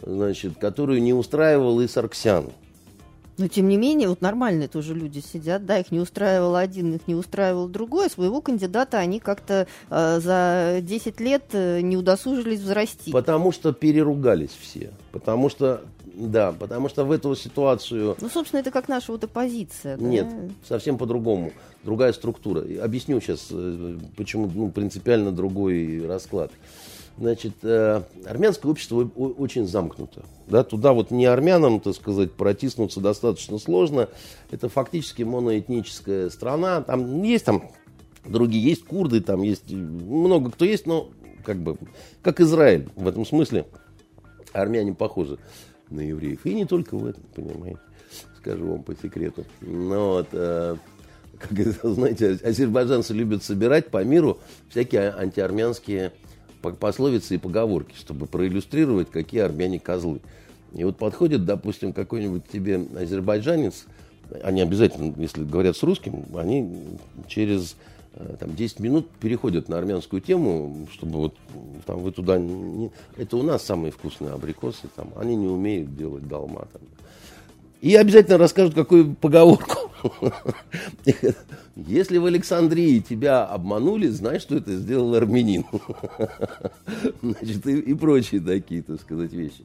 значит, которую не устраивал и Сарксян. Но тем не менее, вот нормальные тоже люди сидят, да, их не устраивал один, их не устраивал другой, своего кандидата они как-то э, за 10 лет э, не удосужились взрасти. Потому что переругались все. Потому что, да, потому что в эту ситуацию... Ну, собственно, это как наша вот оппозиция. Да? Нет, совсем по-другому. Другая структура. Объясню сейчас, э, почему ну, принципиально другой расклад. Значит, э, армянское общество очень замкнуто. Да, туда вот не армянам, так сказать, протиснуться достаточно сложно. Это фактически моноэтническая страна. Там есть там другие, есть курды, там есть много кто есть, но как бы, как Израиль в этом смысле. Армяне похожи на евреев. И не только в этом, понимаете. Скажу вам по секрету. Но вот, э, как это, знаете, азербайджанцы любят собирать по миру всякие антиармянские пословицы и поговорки, чтобы проиллюстрировать, какие армяне козлы. И вот подходит, допустим, какой-нибудь тебе азербайджанец, они обязательно, если говорят с русским, они через там, 10 минут переходят на армянскую тему, чтобы вот там вы туда не... Это у нас самые вкусные абрикосы, там, они не умеют делать долма. Там. И обязательно расскажут какую поговорку. Если в Александрии тебя обманули, знай, что это сделал армянин. Значит, и, и прочие такие, так сказать, вещи.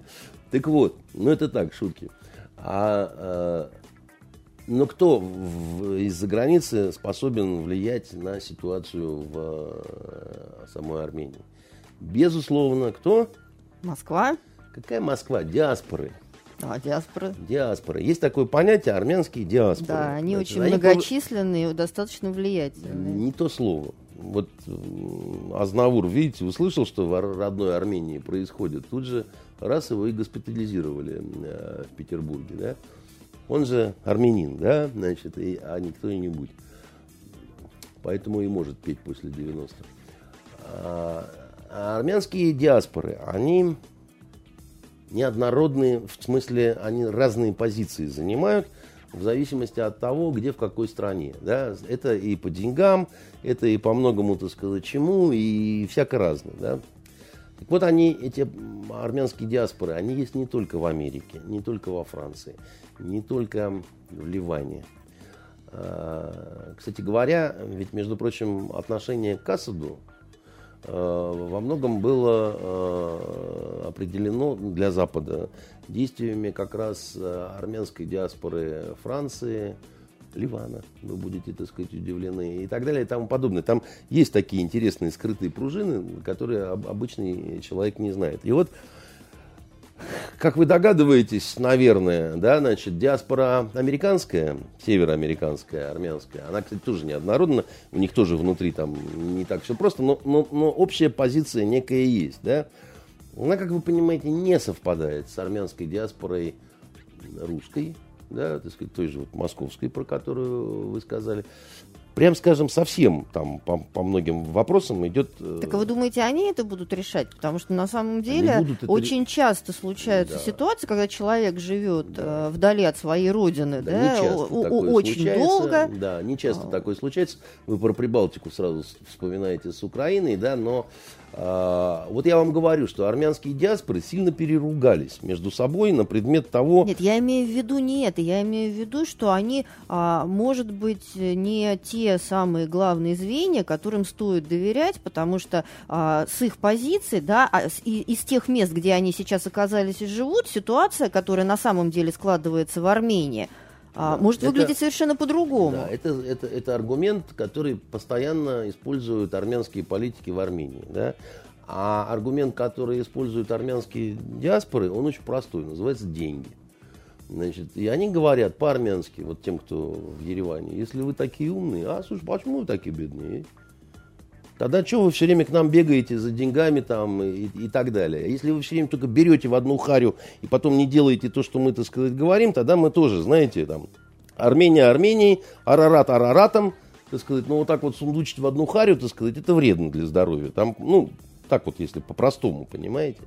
Так вот, ну это так, шутки. А, а но кто из-за границы способен влиять на ситуацию в а, самой Армении? Безусловно, кто? Москва. Какая Москва? Диаспоры. А, диаспора. Диаспора. Есть такое понятие армянские диаспоры. Да, они Значит, очень они многочисленные и достаточно влиятельные. Не то слово. Вот Азнавур, видите, услышал, что в родной Армении происходит. Тут же раз его и госпитализировали э, в Петербурге, да. Он же армянин, да, значит, и, а не кто-нибудь. Поэтому и может петь после 90-х. А, а армянские диаспоры, они неоднородные, в смысле, они разные позиции занимают в зависимости от того, где, в какой стране. Да? Это и по деньгам, это и по многому, так сказать, чему, и всяко разное. Да? Так вот они, эти армянские диаспоры, они есть не только в Америке, не только во Франции, не только в Ливане. А, кстати говоря, ведь, между прочим, отношение к Асаду Э, во многом было э, определено для Запада действиями как раз армянской диаспоры Франции, Ливана, вы будете, так сказать, удивлены, и так далее, и тому подобное. Там есть такие интересные скрытые пружины, которые обычный человек не знает. И вот как вы догадываетесь, наверное, да, значит, диаспора американская, североамериканская, армянская, она, кстати, тоже неоднородна, у них тоже внутри там не так все просто, но, но, но общая позиция некая есть, да. Она, как вы понимаете, не совпадает с армянской диаспорой русской, да, так сказать, той же вот московской, про которую вы сказали прям скажем, совсем там по, по многим вопросам идет... Э, так а вы думаете, они это будут решать? Потому что на самом деле очень часто случаются да. ситуации, когда человек живет да. э, вдали от своей родины, да, да очень долго. Да, не часто а. такое случается. Вы про Прибалтику сразу вспоминаете с Украиной, да, но вот я вам говорю, что армянские диаспоры сильно переругались между собой на предмет того... Нет, я имею в виду не это. Я имею в виду, что они, а, может быть, не те самые главные звенья, которым стоит доверять, потому что а, с их позиции, да, из тех мест, где они сейчас оказались и живут, ситуация, которая на самом деле складывается в Армении, а, может Это- выглядеть совершенно по-другому. Да, это, это, это аргумент, который постоянно используют армянские политики в Армении. Да? А аргумент, который используют армянские диаспоры, он очень простой, называется деньги. Значит, и они говорят по-армянски, вот тем, кто в Ереване, если вы такие умные, а слушай, почему вы такие бедные? Тогда что вы все время к нам бегаете за деньгами там и, и так далее? Если вы все время только берете в одну харю и потом не делаете то, что мы, так сказать, говорим, тогда мы тоже, знаете, там, Армения Армении, Арарат Араратом, так сказать, ну вот так вот сундучить в одну харю, так сказать, это вредно для здоровья. Там, ну, так вот, если по-простому, понимаете?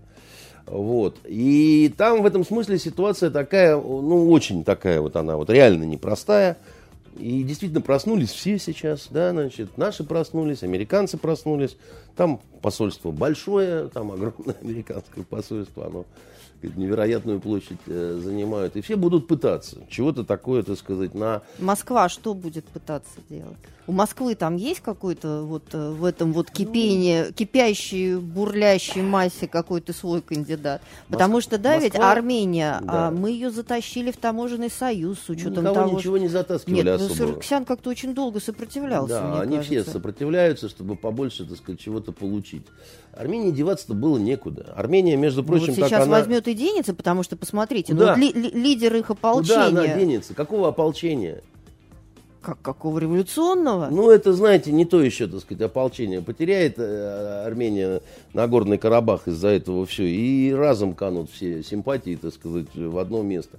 Вот. И там в этом смысле ситуация такая, ну, очень такая вот она вот реально непростая. И действительно проснулись все сейчас, да, значит, наши проснулись, американцы проснулись. Там посольство большое, там огромное американское посольство, оно невероятную площадь э, занимают. И все будут пытаться чего-то такое, так сказать, на Москва что будет пытаться делать? У Москвы там есть какой-то вот э, в этом вот кипении, кипящей, бурлящей массе какой-то свой кандидат? Потому что, да, ведь Москва- Армения, Да. а, мы ее затащили в таможенный союз с учетом никого того, ничего не затаскивали Нет, ну, особо. Саркисян как-то очень долго сопротивлялся, Да, мне они все кажется. сопротивляются, чтобы побольше, так сказать, чего-то получить. Армении деваться-то было некуда. Армения, между Ну, прочим, вот как сейчас она... возьмет и денется, потому что, посмотрите, Куда? ну, вот ли- ли- лидер их Куда она ополчения, денется? Какого ополчения? как, какого революционного? Ну, это, знаете, не то еще, так сказать, ополчение. Потеряет э, Армения Нагорный Карабах из-за этого все. И разом канут все симпатии, так сказать, в одно место.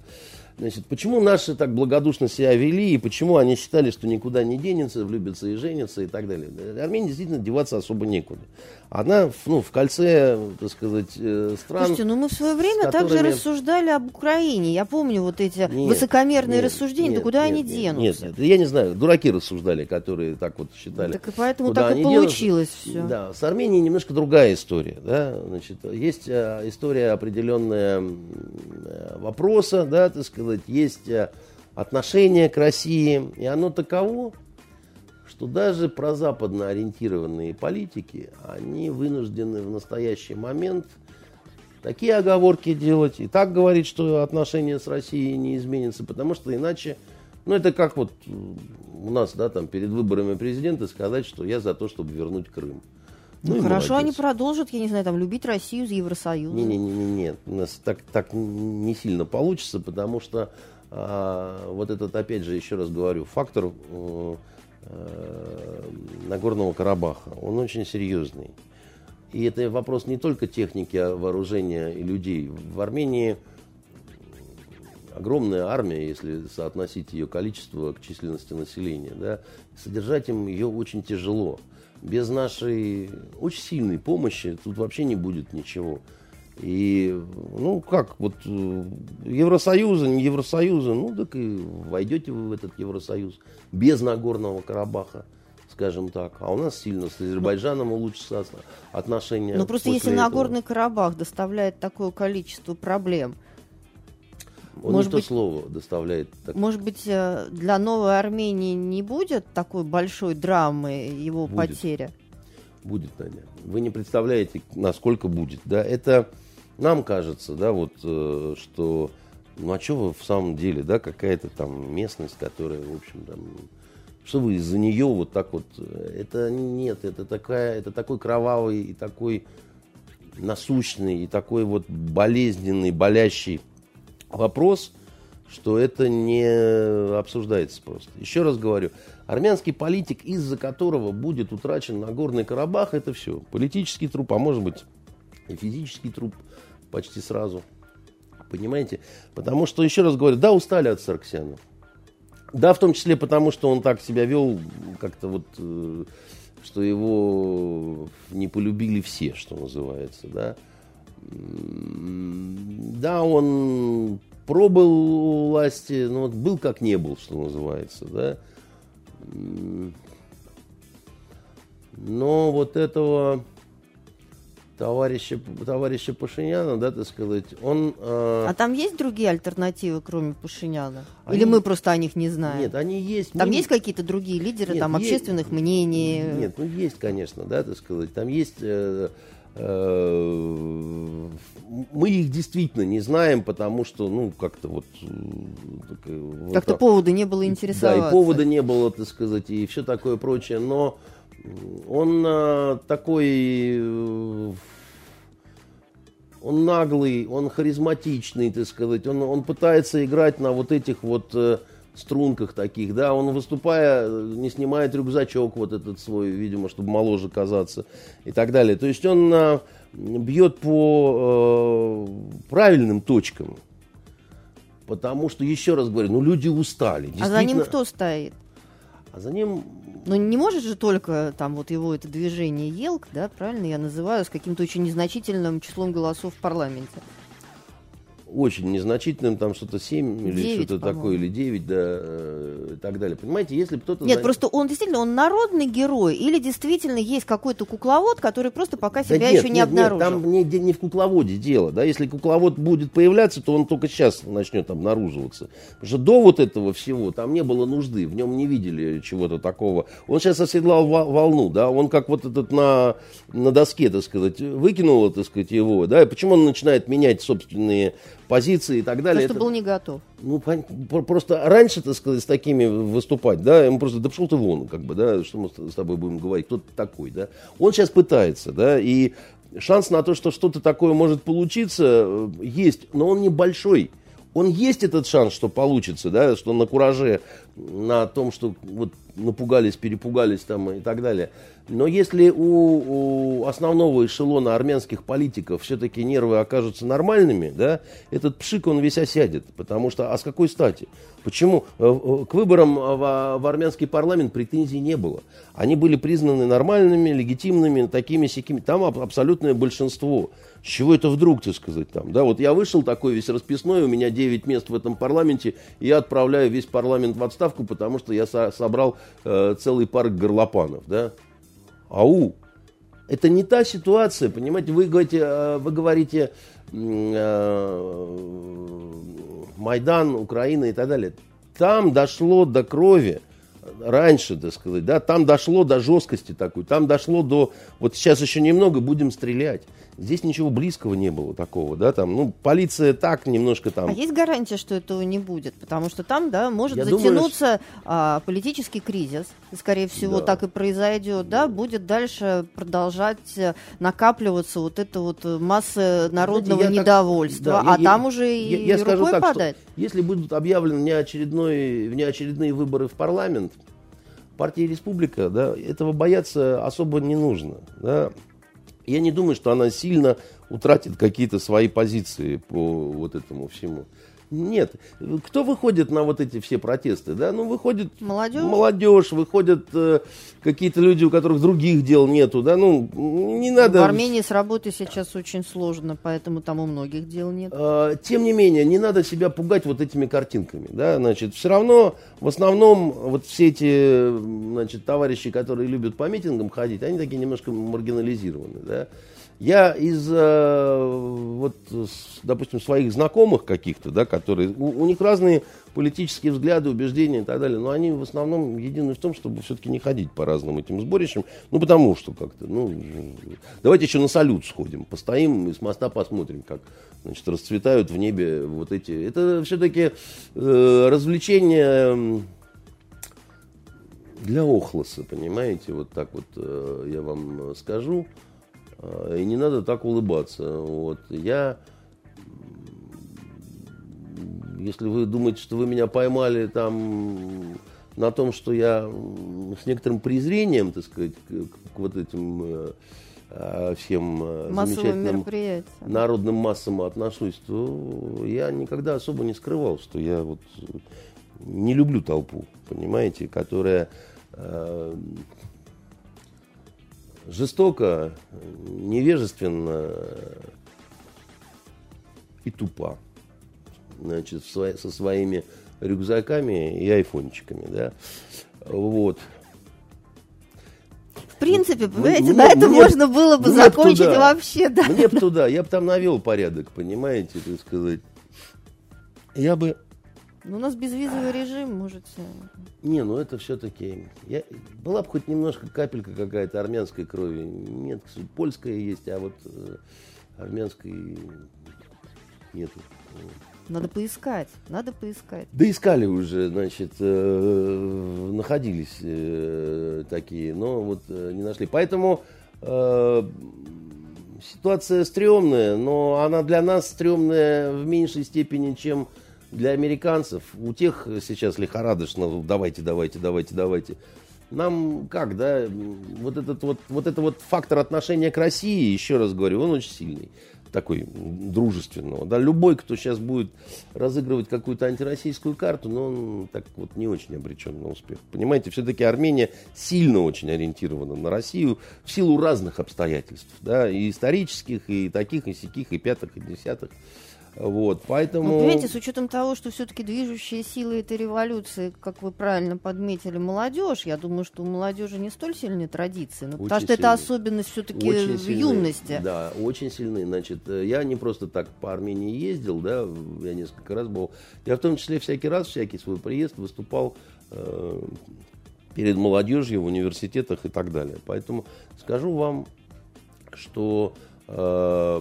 Значит, почему наши так благодушно себя вели, и почему они считали, что никуда не денется, влюбятся и женятся и так далее. Да, Армении действительно деваться особо некуда. Она ну, в кольце, так сказать, э, стран... Слушайте, ну мы в свое время с также которыми- рассуждали об Украине. Я помню вот эти Нет, высокомерные нет, рассуждения. нет, да куда нет, они нет, денутся? Нет, нет, я не знаю, дураки рассуждали, которые так вот считали. Так и поэтому так и они денутся? получилось все. Да, с Арменией немножко другая история. Да? Значит, есть э, история определенная э, вопроса, да, так сказать, есть э, отношение к России, и оно таково, что даже прозападно ориентированные политики, они вынуждены в настоящий момент такие оговорки делать и так говорить, что отношения с Россией не изменятся, потому что иначе, ну это как вот у нас, да, там перед выборами президента сказать, что я за то, чтобы вернуть Крым. Ну, и хорошо, они молодец. продолжат, я не знаю, там любить Россию с Евросоюзом. Не-не-не, нет, у нас так, так не сильно получится, потому что а, вот этот, опять же, еще раз говорю, фактор э, э, Нагорного Карабаха, он очень серьезный. И это вопрос не только техники, а вооружения и людей. В Армении огромная армия, если соотносить ее количество к численности населения. Да, содержать им ее очень тяжело. Без нашей очень сильной помощи тут вообще не будет ничего. И, ну, как, вот, э, Евросоюза, не Евросоюза, ну, так и войдете вы в этот Евросоюз без Нагорного Карабаха, скажем так. А у нас сильно с Азербайджаном улучшатся отношения. Ну, просто если этого. Нагорный Карабах доставляет такое количество проблем, Он может не то быть- слово доставляет. так- может быть, э, для новой Армении не будет такой большой драмы его Будет. потеря? Будет, Надя. Вы не представляете, насколько будет. Да? Это нам кажется, да, вот, э, что ну а что вы в самом деле, да, какая-то там местность, которая, в общем, там, что вы из-за нее вот так вот, э, это нет, это такая, это такой кровавый и такой насущный и такой вот болезненный, болящий вопрос, что это не обсуждается просто. Еще раз говорю, армянский политик, из-за которого будет утрачен Нагорный Карабах, это все. Политический труп, а может быть и физический труп почти сразу. Понимаете? Потому что, еще раз говорю, да, устали от Сарксяна. Да, в том числе потому, что он так себя вел, как-то вот, э, что его не полюбили все, что называется, да. Да, он пробыл у власти, но вот был как не был, что называется, да. Но вот этого товарища, товарища Пашиняна, да, так сказать, он... э, А там есть другие альтернативы, кроме Пашиняна? Они- Или мы просто о них не знаем? Нет, они есть. Там Мы- есть какие-то другие лидеры, Нет, там есть- общественных мнений? Нет, ну есть, конечно, да, так сказать. Там есть Э, мы их действительно не знаем, потому что, ну, как-то вот... Э, как-то повода не было интересоваться. Да, и повода не было, так сказать, и все такое прочее. Но он э, такой... Он наглый, он харизматичный, так сказать. Он, он пытается играть на вот этих вот струнках таких, да, он выступая не снимает рюкзачок вот этот свой, видимо, чтобы моложе казаться и так далее. То есть он бьет по э, правильным точкам. Потому что, еще раз говорю, ну люди устали. А за ним кто стоит? А за ним... Ну не может же только там вот его это движение Елк, да, правильно я называю, с каким-то очень незначительным числом голосов в парламенте очень незначительным, там что-то 7 или что-то такое, или 9, да, э, и так далее. Понимаете, если кто-то... Нет, за... просто он действительно, он народный герой, или действительно есть какой-то кукловод, который просто пока себя да нет, еще не нет, обнаружил? Нет, там не, не в кукловоде дело, да, если кукловод будет появляться, то он только сейчас начнет обнаруживаться. Потому что до вот этого всего там не было нужды, в нем не видели чего-то такого. Он сейчас оседлал волну, да, он как вот этот на, на доске, так сказать, выкинул, так сказать, его, да, и почему он начинает менять собственные позиции и так далее. Потому что был не готов. Ну, просто раньше, так сказать, с такими выступать, да, ему просто, да пошел ты вон, как бы, да, что мы с тобой будем говорить, кто ты такой, да. Он сейчас пытается, да, и шанс на то, что что-то такое может получиться, э, есть, но он небольшой. Он есть этот шанс, что получится, да, что на кураже, на том, что вот напугались, перепугались там и так далее. Но если у, у основного эшелона армянских политиков все-таки нервы окажутся нормальными, да, этот пшик, он весь осядет. Потому что, а с какой стати? Почему? Э, э, к выборам в, в армянский парламент претензий не было. Они были признаны нормальными, легитимными, такими сякими. Там абсолютное большинство. С чего это вдруг, так сказать, там, да? Вот я вышел такой весь расписной, у меня 9 мест в этом парламенте, и я отправляю весь парламент в отставку, потому что я со собрал э, целый парк горлопанов, да? Ау! Это не та ситуация, понимаете? Вы говорите, э, вы говорите э, Майдан, Украина и так далее. Там дошло до крови раньше, так сказать, да, там дошло до жесткости такой, там дошло до, вот сейчас еще немного будем стрелять. Здесь ничего близкого не было такого, да, там, ну, полиция так немножко там... А есть гарантия, что этого не будет? Потому что там, да, может Я затянуться думаю, а, политический кризис, скорее всего, да. так и произойдет, да, будет дальше продолжать э, накапливаться вот эта вот масса народного Знаете, недовольства, так, да, а я, там я, уже я, и я рукой скажу так, подать. Что, если будут объявлены неочередной, внеочередные выборы в парламент, партия Республика, да, этого бояться особо не нужно, да, я не думаю, что она сильно утратит какие-то свои позиции по вот этому всему. Нет. Кто выходит на вот эти все протесты? Да? Ну, выходит молодежь, молодежь выходят э, какие-то люди, у которых других дел нету. Да? Ну, не надо... В Армении с работой сейчас очень сложно, поэтому там у многих дел нет. Э, тем не менее, не надо себя пугать вот этими картинками. Да? Значит, все равно, в основном, вот все эти значит, товарищи, которые любят по митингам ходить, они такие немножко маргинализированы. Да? Я из, э, вот, допустим, своих знакомых каких-то, да, которые, у, у них разные политические взгляды, убеждения и так далее, но они в основном едины в том, чтобы все-таки не ходить по разным этим сборищам, ну, потому что как-то, ну, давайте еще на салют сходим, постоим и с моста посмотрим, как, значит, расцветают в небе вот эти, это все-таки э, развлечение для охлоса, понимаете, вот так вот э, я вам скажу. А, и не надо так улыбаться. Вот. Я, если вы думаете, что вы меня поймали там на том, что я с некоторым презрением, так сказать, к, к вот этим э, а, всем э, Массовым замечательным народным массам отношусь, то я никогда особо не скрывал, что я вот не люблю толпу, понимаете, которая э, жестоко, невежественно и тупо. Значит, со своими рюкзаками и айфончиками, да. Вот. В принципе, понимаете, мне, на это мне, можно было бы закончить туда, вообще, да. Мне бы туда, я бы там навел порядок, понимаете, так сказать. Я бы Ну, у нас безвизовый режим, можете... Не, ну это все-таки... Я... Была бы хоть немножко капелька какая-то армянской крови. Нет, польская есть, а вот э, армянской нету. Надо поискать, надо поискать. Да искали уже, значит, э, находились э, такие, но вот э, не нашли. Поэтому э, ситуация стрёмная, но она для нас стрёмная в меньшей степени, чем для американцев. У тех сейчас лихорадочно, давайте, давайте, давайте, давайте. Нам как, да, вот этот вот, вот это вот фактор отношения к России, еще раз говорю, он очень сильный такой дружественного. Да, любой, кто сейчас будет разыгрывать какую-то антироссийскую карту, но он так вот не очень обречен на успех. Понимаете, все-таки Армения сильно очень ориентирована на Россию в силу разных обстоятельств, да, и исторических, и таких, и сяких, и пятых, и десятых. Вот, поэтому... Ну, понимаете, с учетом того, что все-таки движущая сила этой революции, как вы правильно подметили, молодежь, я думаю, что у молодежи не столь сильные традиции, но ну, потому что это особенность все-таки в юности. Да, очень сильные. Значит, э, я не просто так по Армении ездил, да, я несколько раз был. Я в том числе всякий раз, всякий свой приезд выступал э, перед молодежью в университетах и так далее. Поэтому скажу вам, что э,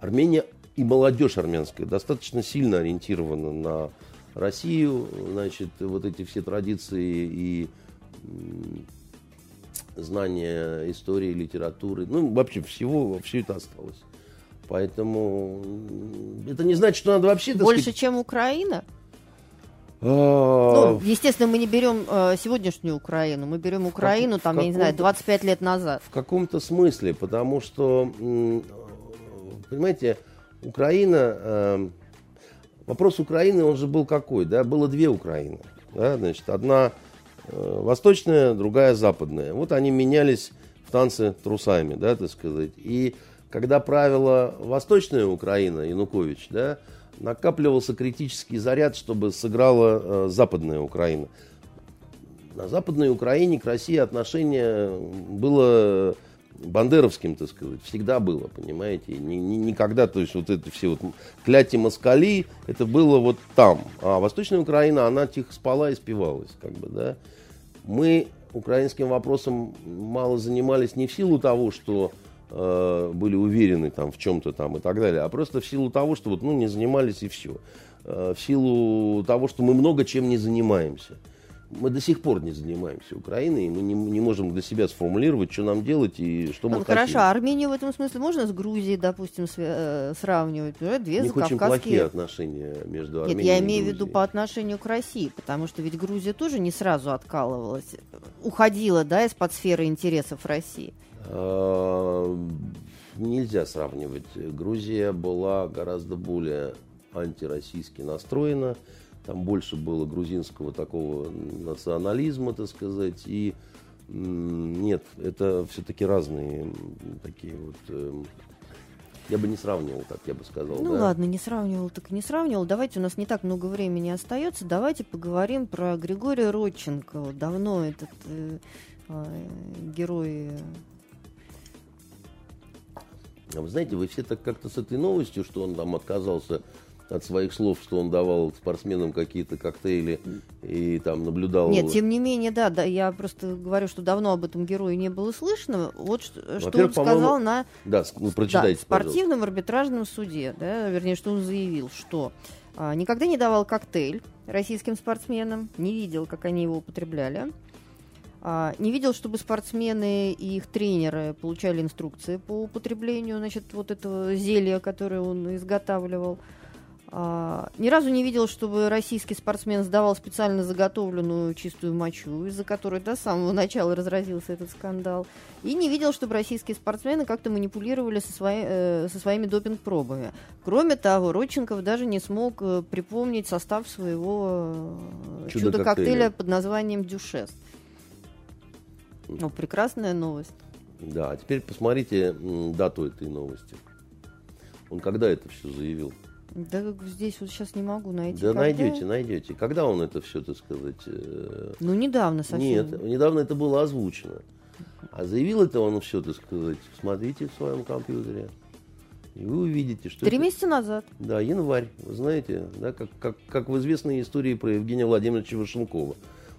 Армения и молодежь армянская достаточно сильно ориентирована на Россию, значит, вот эти все традиции и знания истории, литературы, ну, вообще всего, все это осталось. Поэтому это не значит, что надо вообще... Больше, сказать... чем Украина? А, ну, естественно, мы не берем э, сегодняшнюю Украину, мы берем Украину, там, я не знаю, 25 лет назад. В каком-то смысле, потому что понимаете, Украина, э, вопрос Украины, он же был какой, да, было две Украины, да, значит, одна э, восточная, другая западная. Вот они менялись в танце трусами, да, так сказать. И когда правила восточная Украина, Янукович, да, накапливался критический заряд, чтобы сыграла э, западная Украина. На западной Украине к России отношение было бандеровским, так сказать, всегда было, понимаете, ни, ни, никогда, то есть вот это все вот кляти москали, это было вот там, а Восточная Украина, она тихо спала и спивалась, как бы, да. Мы украинским вопросом мало занимались не в силу того, что э, были уверены там в чем-то там и так далее, а просто в силу того, что вот, ну, не занимались и все. Э, в силу того, что мы много чем не занимаемся мы до сих пор не занимаемся Украиной, и мы не, не можем для себя сформулировать, что нам делать и что мы ну, Хорошо, хотим. Армению в этом смысле можно с Грузией, допустим, э, сравнивать? Две У них очень плохие отношения между Арменией Нет, я имею в виду по отношению к России, потому что ведь Грузия тоже не сразу откалывалась, уходила, да, из-под сферы интересов России. А, нельзя сравнивать. Грузия была гораздо более антироссийски настроена там больше было грузинского такого национализма, так сказать, и нет, это все-таки разные такие вот эм, я бы не сравнивал так, я бы сказал. Ну да? ладно, не сравнивал, так не сравнивал. Давайте, у нас не так много времени остается. Давайте поговорим про Григория Родченко. Давно этот э, э, герой... А вы знаете, вы все так как-то с этой новостью, что он там отказался от своих слов, что он давал спортсменам какие-то коктейли и там наблюдал. Нет, тем не менее, да, да, я просто говорю, что давно об этом герое не было слышно. Вот что, что он сказал на да, ну, прочитайте, да, спортивном арбитражном суде, да, вернее, что он заявил, что а, никогда не давал коктейль российским спортсменам, не видел, как они его употребляли. А, не видел, чтобы спортсмены и их тренеры получали инструкции по употреблению, значит, вот этого зелья, которое он изготавливал. А, ни разу не видел, чтобы российский спортсмен сдавал специально заготовленную чистую мочу, из-за которой до самого начала разразился этот скандал. И не видел, чтобы российские спортсмены как-то манипулировали со, свои, э, со своими допинг-пробами. Кроме того, Родченков даже не смог э, припомнить состав своего э, чудо-коктейля чудо под названием «Дюшес». Ну, прекрасная новость. Да, а теперь посмотрите дату этой новости. Он когда это все заявил? Да здесь вот сейчас не могу найти. Да когда? найдете, найдете. Когда он это все, так сказать... Э... Ну, недавно совсем. Нет, недавно это было озвучено. А заявил это он все, так сказать, смотрите в своем компьютере. И вы увидите, что... Три это- месяца назад. Да, январь, вы знаете, да, как, как, как в известной истории про Евгения Владимировича Вашенкова.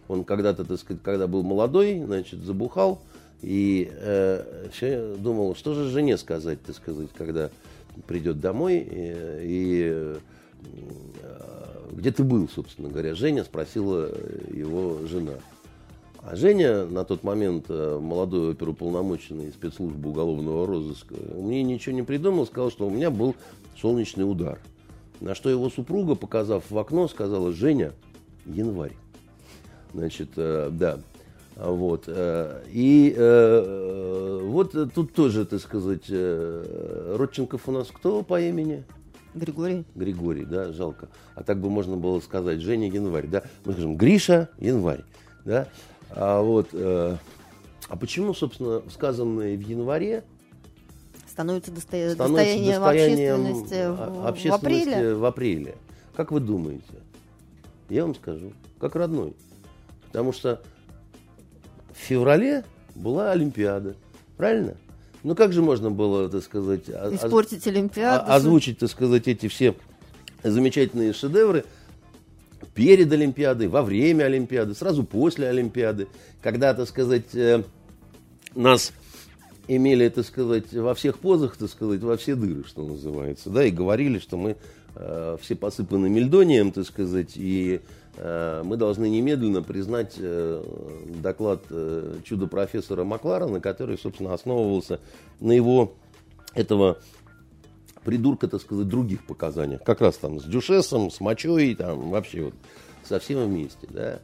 Он когда-то, так сказать, когда был молодой, значит, забухал, и э, все думал, что же жене сказать, так сказать, когда придет домой, и, и, э, где ты был, собственно говоря. Женя спросила его жена. А Женя на тот момент, э, молодой оперуполномоченный спецслужбы уголовного розыска, мне ничего не придумал, сказал, что у меня был солнечный удар. На что его супруга, показав в окно, сказала, Женя, январь. Значит, э, да. Вот. э, И э, вот э, тут тоже, так сказать, Родченков у нас кто по имени? Григорий. Григорий, да, жалко. А так бы можно было сказать Женя Январь, да. Мы скажем Гриша Январь, да. А вот, а почему, собственно, сказанное в январе Становится, достоя- становится достоянием, достоянием общественности, в, в общественности апреле? в апреле? Как вы думаете? Я вам скажу, как родной. Потому что в феврале была Олимпиада, правильно? Ну как же можно было, так сказать, о- оз- Испортить Олимпиаду. о- озвучить, так сказать, эти все замечательные шедевры перед Олимпиадой, во время Олимпиады, сразу после Олимпиады, когда, так сказать, э, нас имели, так сказать, во всех позах, так сказать, во все дыры, что называется, да, и говорили, что мы э, все посыпаны мельдонием, так сказать, и мы должны немедленно признать э, доклад э, чудо-профессора Макларена, который, собственно, основывался на его этого придурка, так сказать, других показаниях. Как раз там с Дюшесом, с Мочой, там вообще вот со всем вместе, да.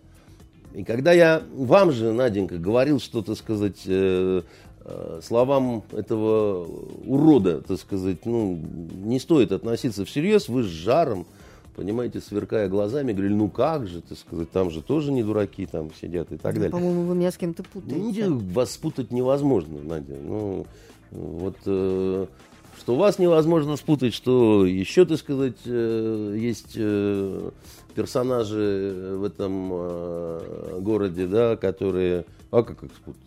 И когда я вам же, Наденька, говорил, что, так сказать, э, э, словам этого урода, так сказать, ну, не стоит относиться всерьез, вы с жаром, понимаете, сверкая глазами, говорили, ну как же, так сказать, там же тоже не дураки там сидят и так далее. По-моему, вы меня с кем-то Ну, путаете. вас спутать невозможно, Надя. Ну, вот э, что вас невозможно спутать, что еще, так сказать, э, есть э, персонажи в этом э, городе, да, которые... А как их спутать?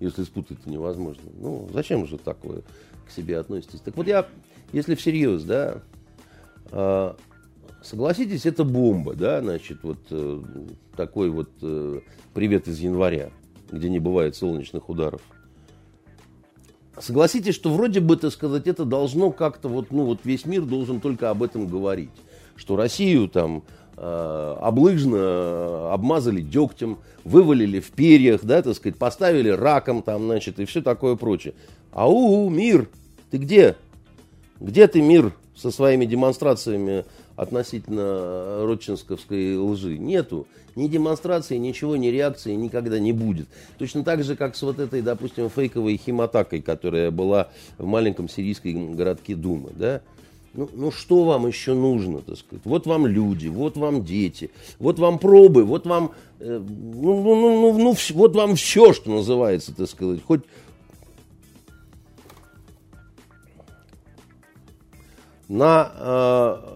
Если спутать невозможно. Ну, зачем же такое к себе относитесь? Так вот я, если всерьез, да, э, согласитесь, это бомба, да, значит, вот э, такой вот э, привет из января, где не бывает солнечных ударов. Согласитесь, что вроде бы, так сказать, это должно как-то вот, ну вот весь мир должен только об этом говорить, что Россию там э, облыжно э, обмазали дегтем, вывалили в перьях, да, так сказать, поставили раком там, значит, и все такое прочее. Ау, мир, ты где? Где ты, мир, со своими демонстрациями относительно родчинсковской лжи? Нету. Ни демонстрации, ничего, ни реакции никогда не будет. Точно так же, как с вот этой, допустим, фейковой химатакой, которая была в маленьком сирийском городке Думы, да? Ну, ну что вам еще нужно, так сказать? Вот вам люди, вот вам дети, вот вам пробы, вот вам, э, ну, ну, ну, ну, ну, вот вам все, что называется, так сказать. Хоть на э,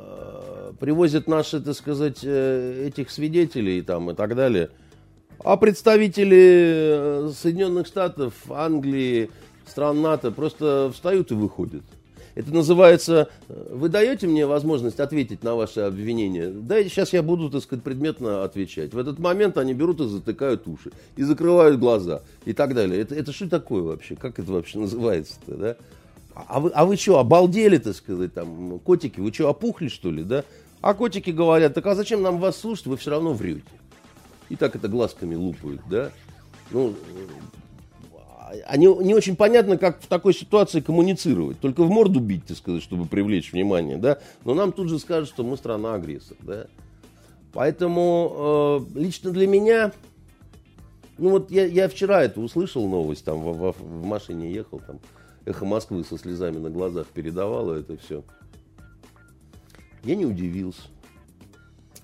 привозят наши, так сказать, э, этих свидетелей там и так далее. А представители э, Соединенных Штатов, Англии, стран НАТО просто встают и выходят. Это называется, э, вы даете мне возможность ответить на ваши обвинения? Да, сейчас я буду, так сказать, предметно отвечать. В этот момент они берут и затыкают уши, и закрывают глаза, и так далее. Это, это что такое вообще? Как это вообще называется-то, да? А вы, а вы что, обалдели, так сказать, там, котики, вы что, опухли, что ли, да? А котики говорят, так а зачем нам вас слушать, вы все равно врете. И так это глазками лупают, да? Ну, они, не очень понятно, как в такой ситуации коммуницировать. Только в морду бить, так сказать, чтобы привлечь внимание, да? Но нам тут же скажут, что мы страна-агрессор, да? Поэтому э, лично для меня, ну вот я, я вчера это услышал новость, там в, в- в машине ехал, там эхо Москвы со слезами на глазах передавало это все. Я не удивился.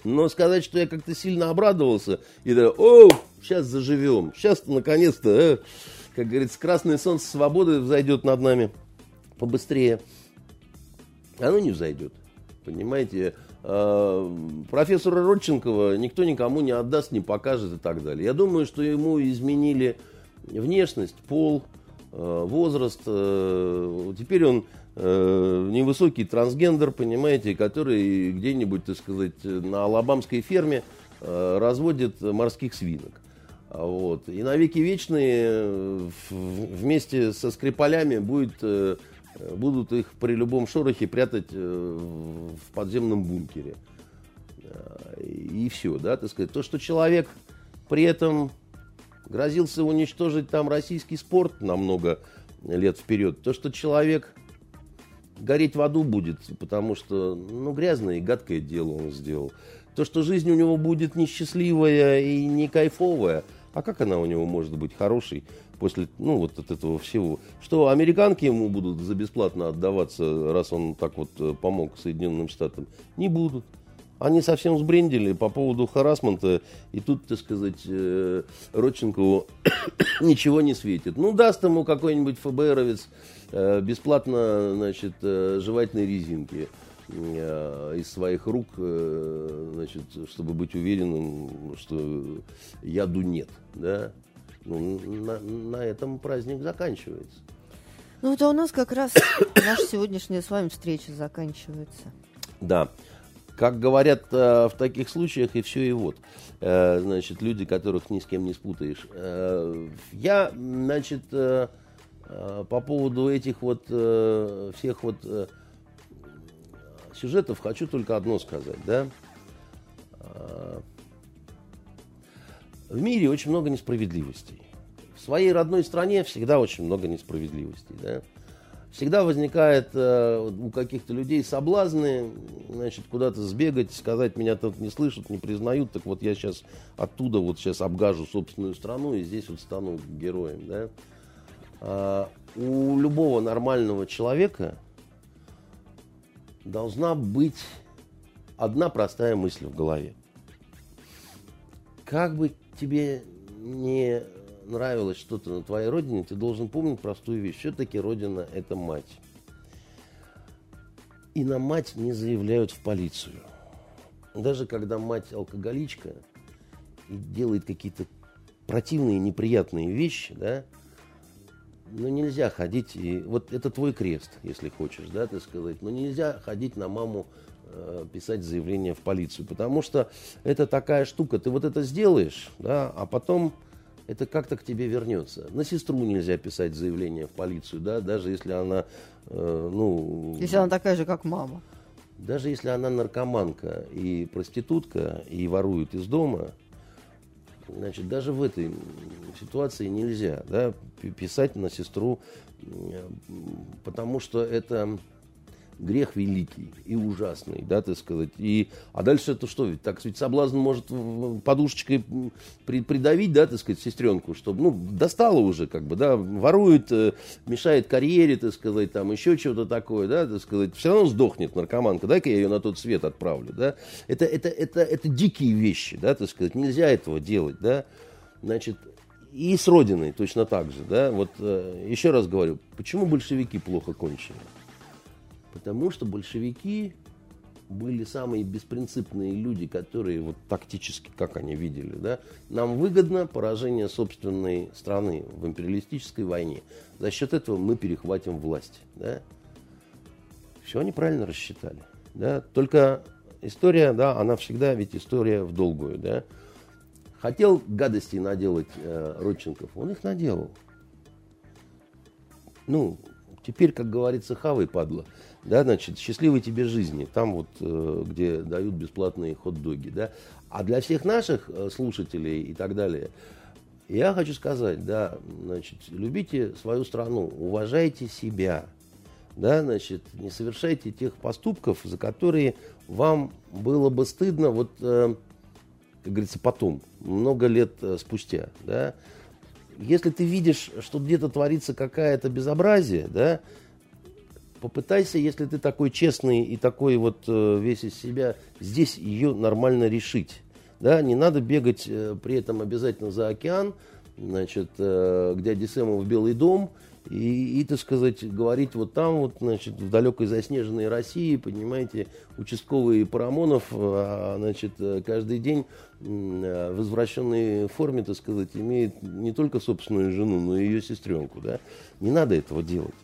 Но сказать, что я как-то сильно обрадовался, и да, о, сейчас заживем, сейчас наконец-то, э, как говорится, красное солнце свободы взойдет над нами побыстрее. Оно не взойдет. Понимаете, Э, профессора Родченкова никто никому не отдаст, не покажет и так далее. Я думаю, что ему изменили внешность, пол, э, возраст. э, Теперь он э, невысокий трансгендер, понимаете, который где-нибудь, так сказать, на алабамской ферме э, разводит морских свинок. Вот. И навеки вечные э, вместе со скрипалями будет, э, будут их при любом шорохе прятать э, в подземном бункере. И все, да, так сказать. То, что человек при этом грозился уничтожить там российский спорт на много лет вперед, то, что человек гореть в аду будет, потому что, ну, грязное и гадкое дело он сделал. То, что жизнь у него будет несчастливая и не кайфовая – а как она у него может быть хорошей после, ну, вот от этого всего? Что американки ему будут за бесплатно отдаваться, раз он так вот э, помог Соединенным Штатам? Не будут. Они совсем сбрендили по поводу харасмента, и тут, так сказать, э, Родченкову ничего не светит. Ну, даст ему какой-нибудь ФБРовец э, бесплатно, значит, жевательные резинки. Э, из своих рук, э, значит, чтобы быть уверенным, что яду нет, да, ну, на, на этом праздник заканчивается. Ну, это у нас как раз наша сегодняшняя с вами встреча заканчивается. Да. Как говорят э, в таких случаях, и все, и вот. Э, значит, люди, которых ни с кем не спутаешь. Э, я, значит, э, э, по поводу этих вот э, всех вот э, сюжетов хочу только одно сказать, да. А, в мире очень много несправедливостей. В своей родной стране всегда очень много несправедливостей, да. Всегда возникает э, у каких-то людей соблазны, значит, куда-то сбегать, сказать, меня тут не слышат, не признают, так вот я сейчас оттуда вот сейчас обгажу собственную страну и здесь вот стану героем, да. А, у любого нормального человека должна быть одна простая мысль в голове. Как бы тебе не нравилось что-то на твоей родине, ты должен помнить простую вещь. Все-таки родина – это мать. И на мать не заявляют в полицию. Даже когда мать алкоголичка и делает какие-то противные, неприятные вещи, да, ну, нельзя ходить, и вот это твой крест, если хочешь, да, ты сказать, но нельзя ходить на маму э, писать заявление в полицию, потому что это такая штука, ты вот это сделаешь, да, а потом это как-то к тебе вернется. На сестру нельзя писать заявление в полицию, да, даже если она, э, ну... Если она такая же, как мама. Даже если она наркоманка и проститутка, и ворует из дома, Значит, даже в этой ситуации нельзя да, писать на сестру, потому что это грех великий и ужасный, да, так сказать. И, а дальше это что? Ведь так ведь соблазн может подушечкой при, придавить, да, так сказать, сестренку, чтобы, ну, достало уже, как бы, да, ворует, э, мешает карьере, так сказать, там еще что-то такое, да, так сказать. Все равно сдохнет наркоманка, да, я ее на тот свет отправлю, да. Это, это, это, это дикие вещи, да, так сказать. Нельзя этого делать, да. Значит, и с Родиной точно так же, да. Вот э, еще раз говорю, почему большевики плохо кончили? Потому что большевики были самые беспринципные люди, которые вот тактически, как они видели, да, нам выгодно поражение собственной страны в империалистической войне. За счет этого мы перехватим власть, да. Все они правильно рассчитали, да. Только история, да, она всегда ведь история в долгую, да. Хотел гадостей наделать э, Родченков, он их наделал. Ну, теперь, как говорится, хавай, падла да, значит, счастливой тебе жизни, там вот, э, где дают бесплатные хот-доги, да. А для всех наших э, слушателей и так далее, я хочу сказать, да, значит, любите свою страну, уважайте себя, да, значит, не совершайте тех поступков, за которые вам было бы стыдно, вот, э, как говорится, потом, много лет спустя, да. Если ты видишь, что где-то творится какая-то безобразие, да, попытайся, если ты такой честный и такой вот э, весь из себя, здесь ее нормально решить. Да, не надо бегать э, при этом обязательно за океан, значит, э, к дяде Сэму в Белый дом и, и, так сказать, говорить вот там, вот, значит, в далекой заснеженной России, понимаете, участковый Парамонов, значит, каждый день в извращенной форме, так сказать, имеет не только собственную жену, но и ее сестренку, да. Не надо этого делать.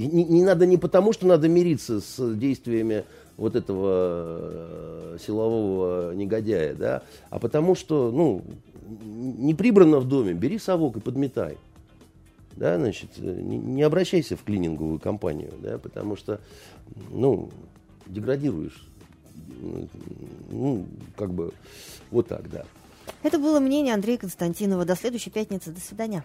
И не, не надо не потому, что надо мириться с действиями вот этого э, силового негодяя, да, а потому что, ну, не прибрано в доме, бери совок и подметай. Да, значит, не, не обращайся в клининговую компанию, да, потому что, ну, деградируешь. Ну, как бы, вот так, да. Это было мнение Андрея Константинова. До следующей пятницы. До свидания.